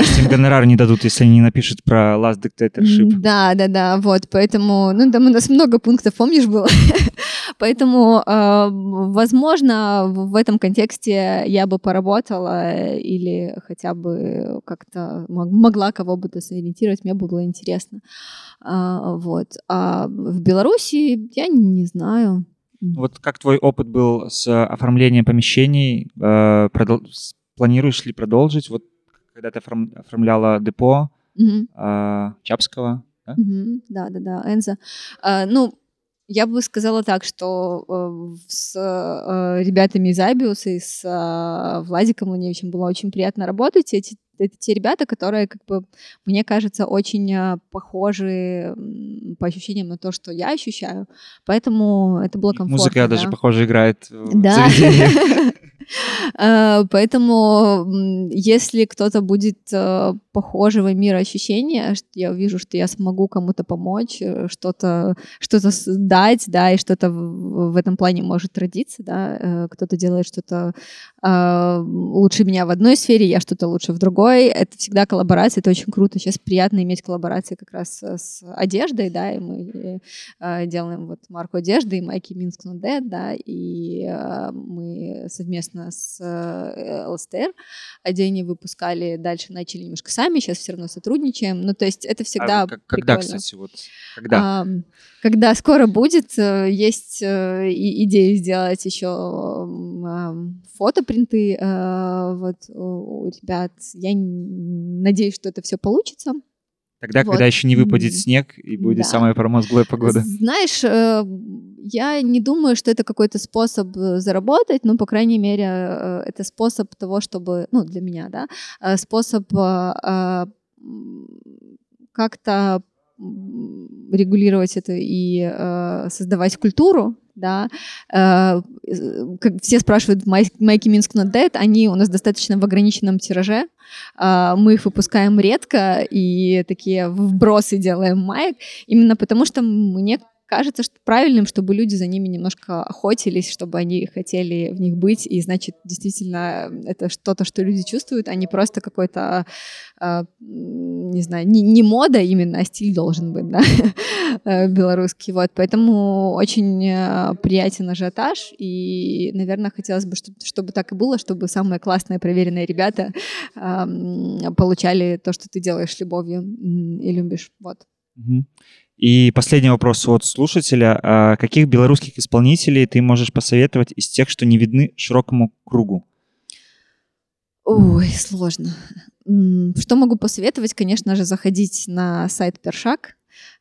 есть им гонорар не дадут, если они не напишут про Last Dictatorship. Да, да, да, вот, поэтому, ну, там у нас много пунктов, помнишь, было? Поэтому, э, возможно, в этом контексте я бы поработала или хотя бы как-то мог- могла кого бы-то сориентировать, мне бы было интересно. А, Вот. А в Беларуси я не знаю. Вот как твой опыт был с оформлением помещений? Э, Планируешь ли продолжить? Вот когда ты оформ- оформляла депо э, Чапского, да? Мгм. Да, да, да, Энза. А, ну, я бы сказала так, что э, с э, ребятами из Абиуса и с э, Владиком Луневичем было очень приятно работать. Эти, это те ребята, которые, как бы, мне кажется, очень похожи по ощущениям на то, что я ощущаю. Поэтому это было комфортно. Музыка даже, да. похоже, играет в Да. Э, Поэтому, если кто-то будет э, похожего мира ощущения, что я увижу, что я смогу кому-то помочь, э, что-то что дать, да, и что-то в этом плане может родиться, да, кто-то делает что-то лучше меня в одной сфере, я что-то лучше в другой. Это всегда коллаборация, это очень круто. Сейчас приятно иметь коллаборации как раз с одеждой, да, и мы делаем вот марку одежды и майки Минск Dead, да, и мы совместно с э, ЛСТР одень выпускали, дальше начали немножко сами, сейчас все равно сотрудничаем. Ну, то есть это всегда А как- Когда, прикольно. кстати, вот? Когда? А, когда скоро будет, э, есть э, и- идея сделать еще фотопринты вот у ребят. Я надеюсь, что это все получится. Тогда, вот. когда еще не выпадет снег и будет да. самая промозглая погода. Знаешь, э, я не думаю, что это какой-то способ э, заработать, но, по крайней мере, э, это способ того, чтобы, ну, для меня, да, способ как-то регулировать это и э, создавать культуру, да. Э, э, как все спрашивают, «Май- майки Минск Not Dead, они у нас достаточно в ограниченном тираже, а, мы их выпускаем редко и такие вбросы делаем маек, именно потому что мне кажется, что правильным, чтобы люди за ними немножко охотились, чтобы они хотели в них быть, и значит, действительно, это что-то, что люди чувствуют, а не просто какой-то, м, не знаю, не, не мода именно, а стиль должен быть, да, э, белорусский, вот, поэтому очень э, приятен ажиотаж, и, наверное, хотелось бы, чтоб- чтобы так и было, чтобы самые классные, проверенные ребята м, получали то, что ты делаешь любовью и любишь, вот. И последний вопрос от слушателя. А Каких белорусских исполнителей ты можешь посоветовать из тех, что не видны широкому кругу? Ой, сложно. Что могу посоветовать? Конечно же, заходить на сайт Першак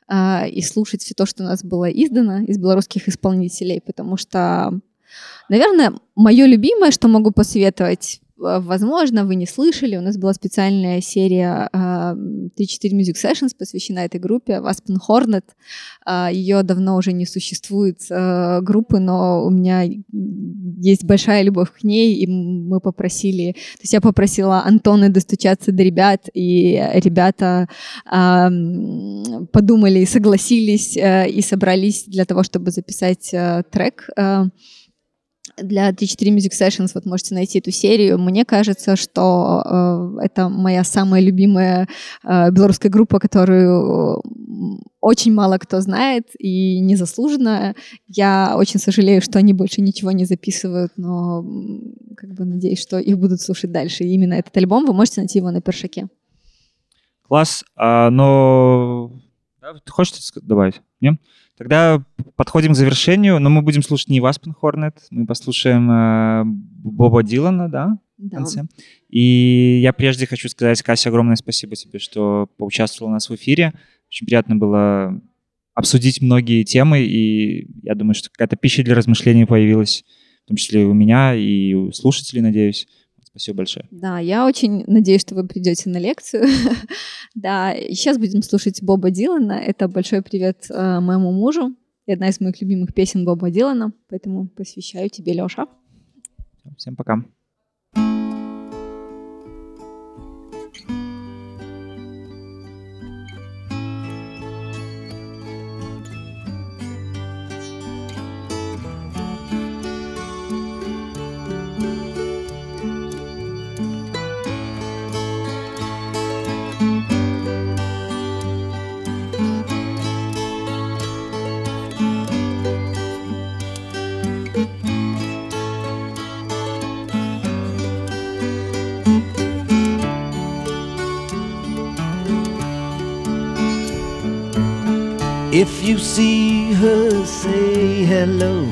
а, и слушать все то, что у нас было издано из белорусских исполнителей, потому что, наверное, мое любимое, что могу посоветовать, возможно, вы не слышали, у нас была специальная серия а, 3-4 Music Sessions, посвящена этой группе, Aspen Hornet. А, Ее давно уже не существует группы, но у меня есть большая любовь к ней, и мы попросили, то есть я попросила Антона достучаться до ребят, и ребята а, подумали и согласились, э, и собрались для того, чтобы записать э, трек для 3-4 Music Sessions, вот можете найти эту серию. Мне кажется, что э, это моя самая любимая э, белорусская группа, которую м, очень мало кто знает и незаслуженно. Я очень сожалею, что они больше ничего не записывают, но как бы надеюсь, что их будут слушать дальше. И именно этот альбом вы можете найти его на Першаке. Класс. А, но... Ты хочешь добавить? Нет? Тогда подходим к завершению, но мы будем слушать не Васпен Хорнет, мы послушаем э, Боба Дилана, да, в Да. конце. И я прежде хочу сказать, Кася, огромное спасибо тебе, что поучаствовала у нас в эфире. Очень приятно было обсудить многие темы, и я думаю, что какая-то пища для размышлений появилась, в том числе и у меня, и у слушателей, надеюсь. Спасибо большое. Да, я очень надеюсь, что вы придете на лекцию. да, и сейчас будем слушать Боба Дилана. Это большой привет э, моему мужу. И одна из моих любимых песен Боба Дилана. Поэтому посвящаю тебе, Леша. Всем пока. If you see her, say hello.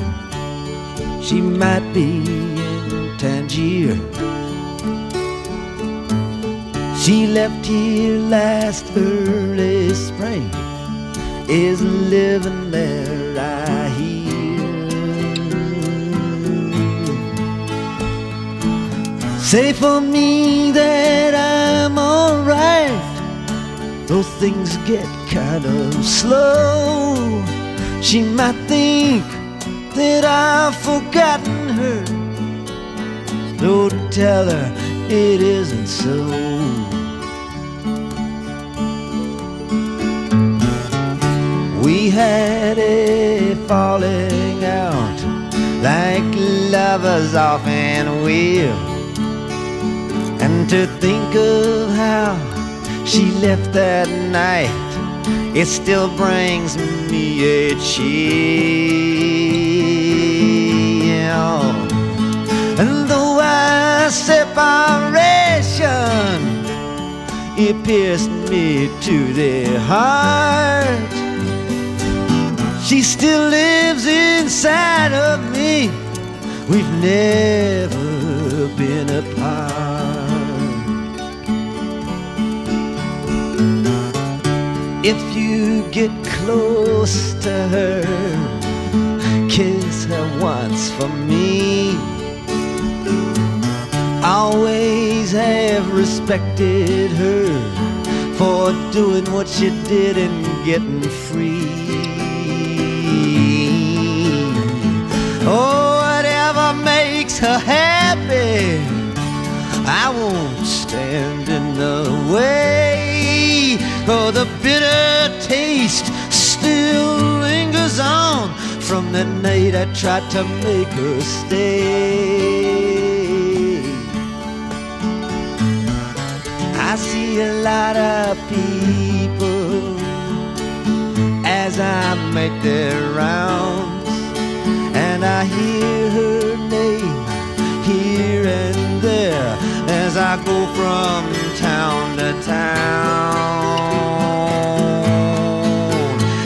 She might be in Tangier. She left here last early spring. Is living there, I hear. Say for me that I'm alright. Though things get kind of slow, she might think that I've forgotten her. So tell her it isn't so. We had a falling out like lovers often will. And to think of how she left that night, it still brings me a chill. And though our separation, it pierced me to the heart. She still lives inside of me. We've never been apart. If you get close to her, kiss her once for me. Always have respected her for doing what she did and getting free. Oh, whatever makes her happy, I won't stand in the way. For the bitter taste still lingers on from the night I tried to make her stay. I see a lot of people as I make their rounds, and I hear her name here and there as I go from town to town.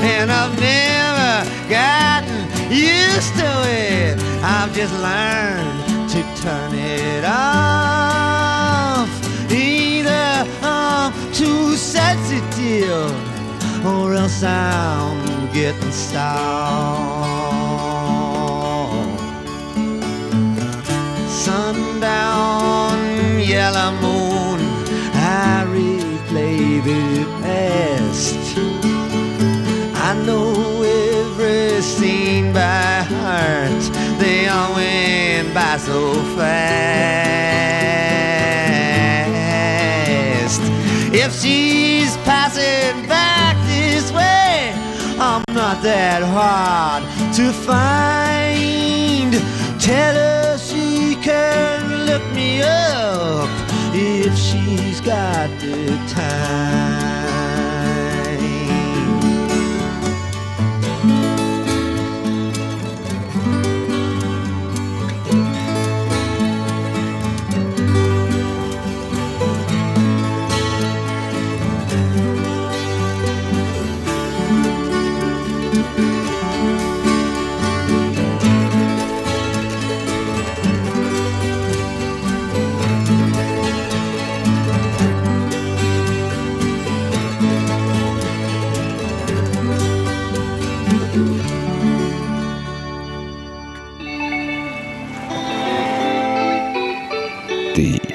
And I've never gotten used to it, I've just learned to turn it off. Either I'm too sensitive or else I'm getting soft. Sundown, yellow moon, I replay the past. I know every scene by heart. They all went by so fast. If she's passing back this way, I'm not that hard to find. Tell her look me up if she's got the time.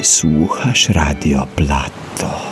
Słuchasz Radio Plato.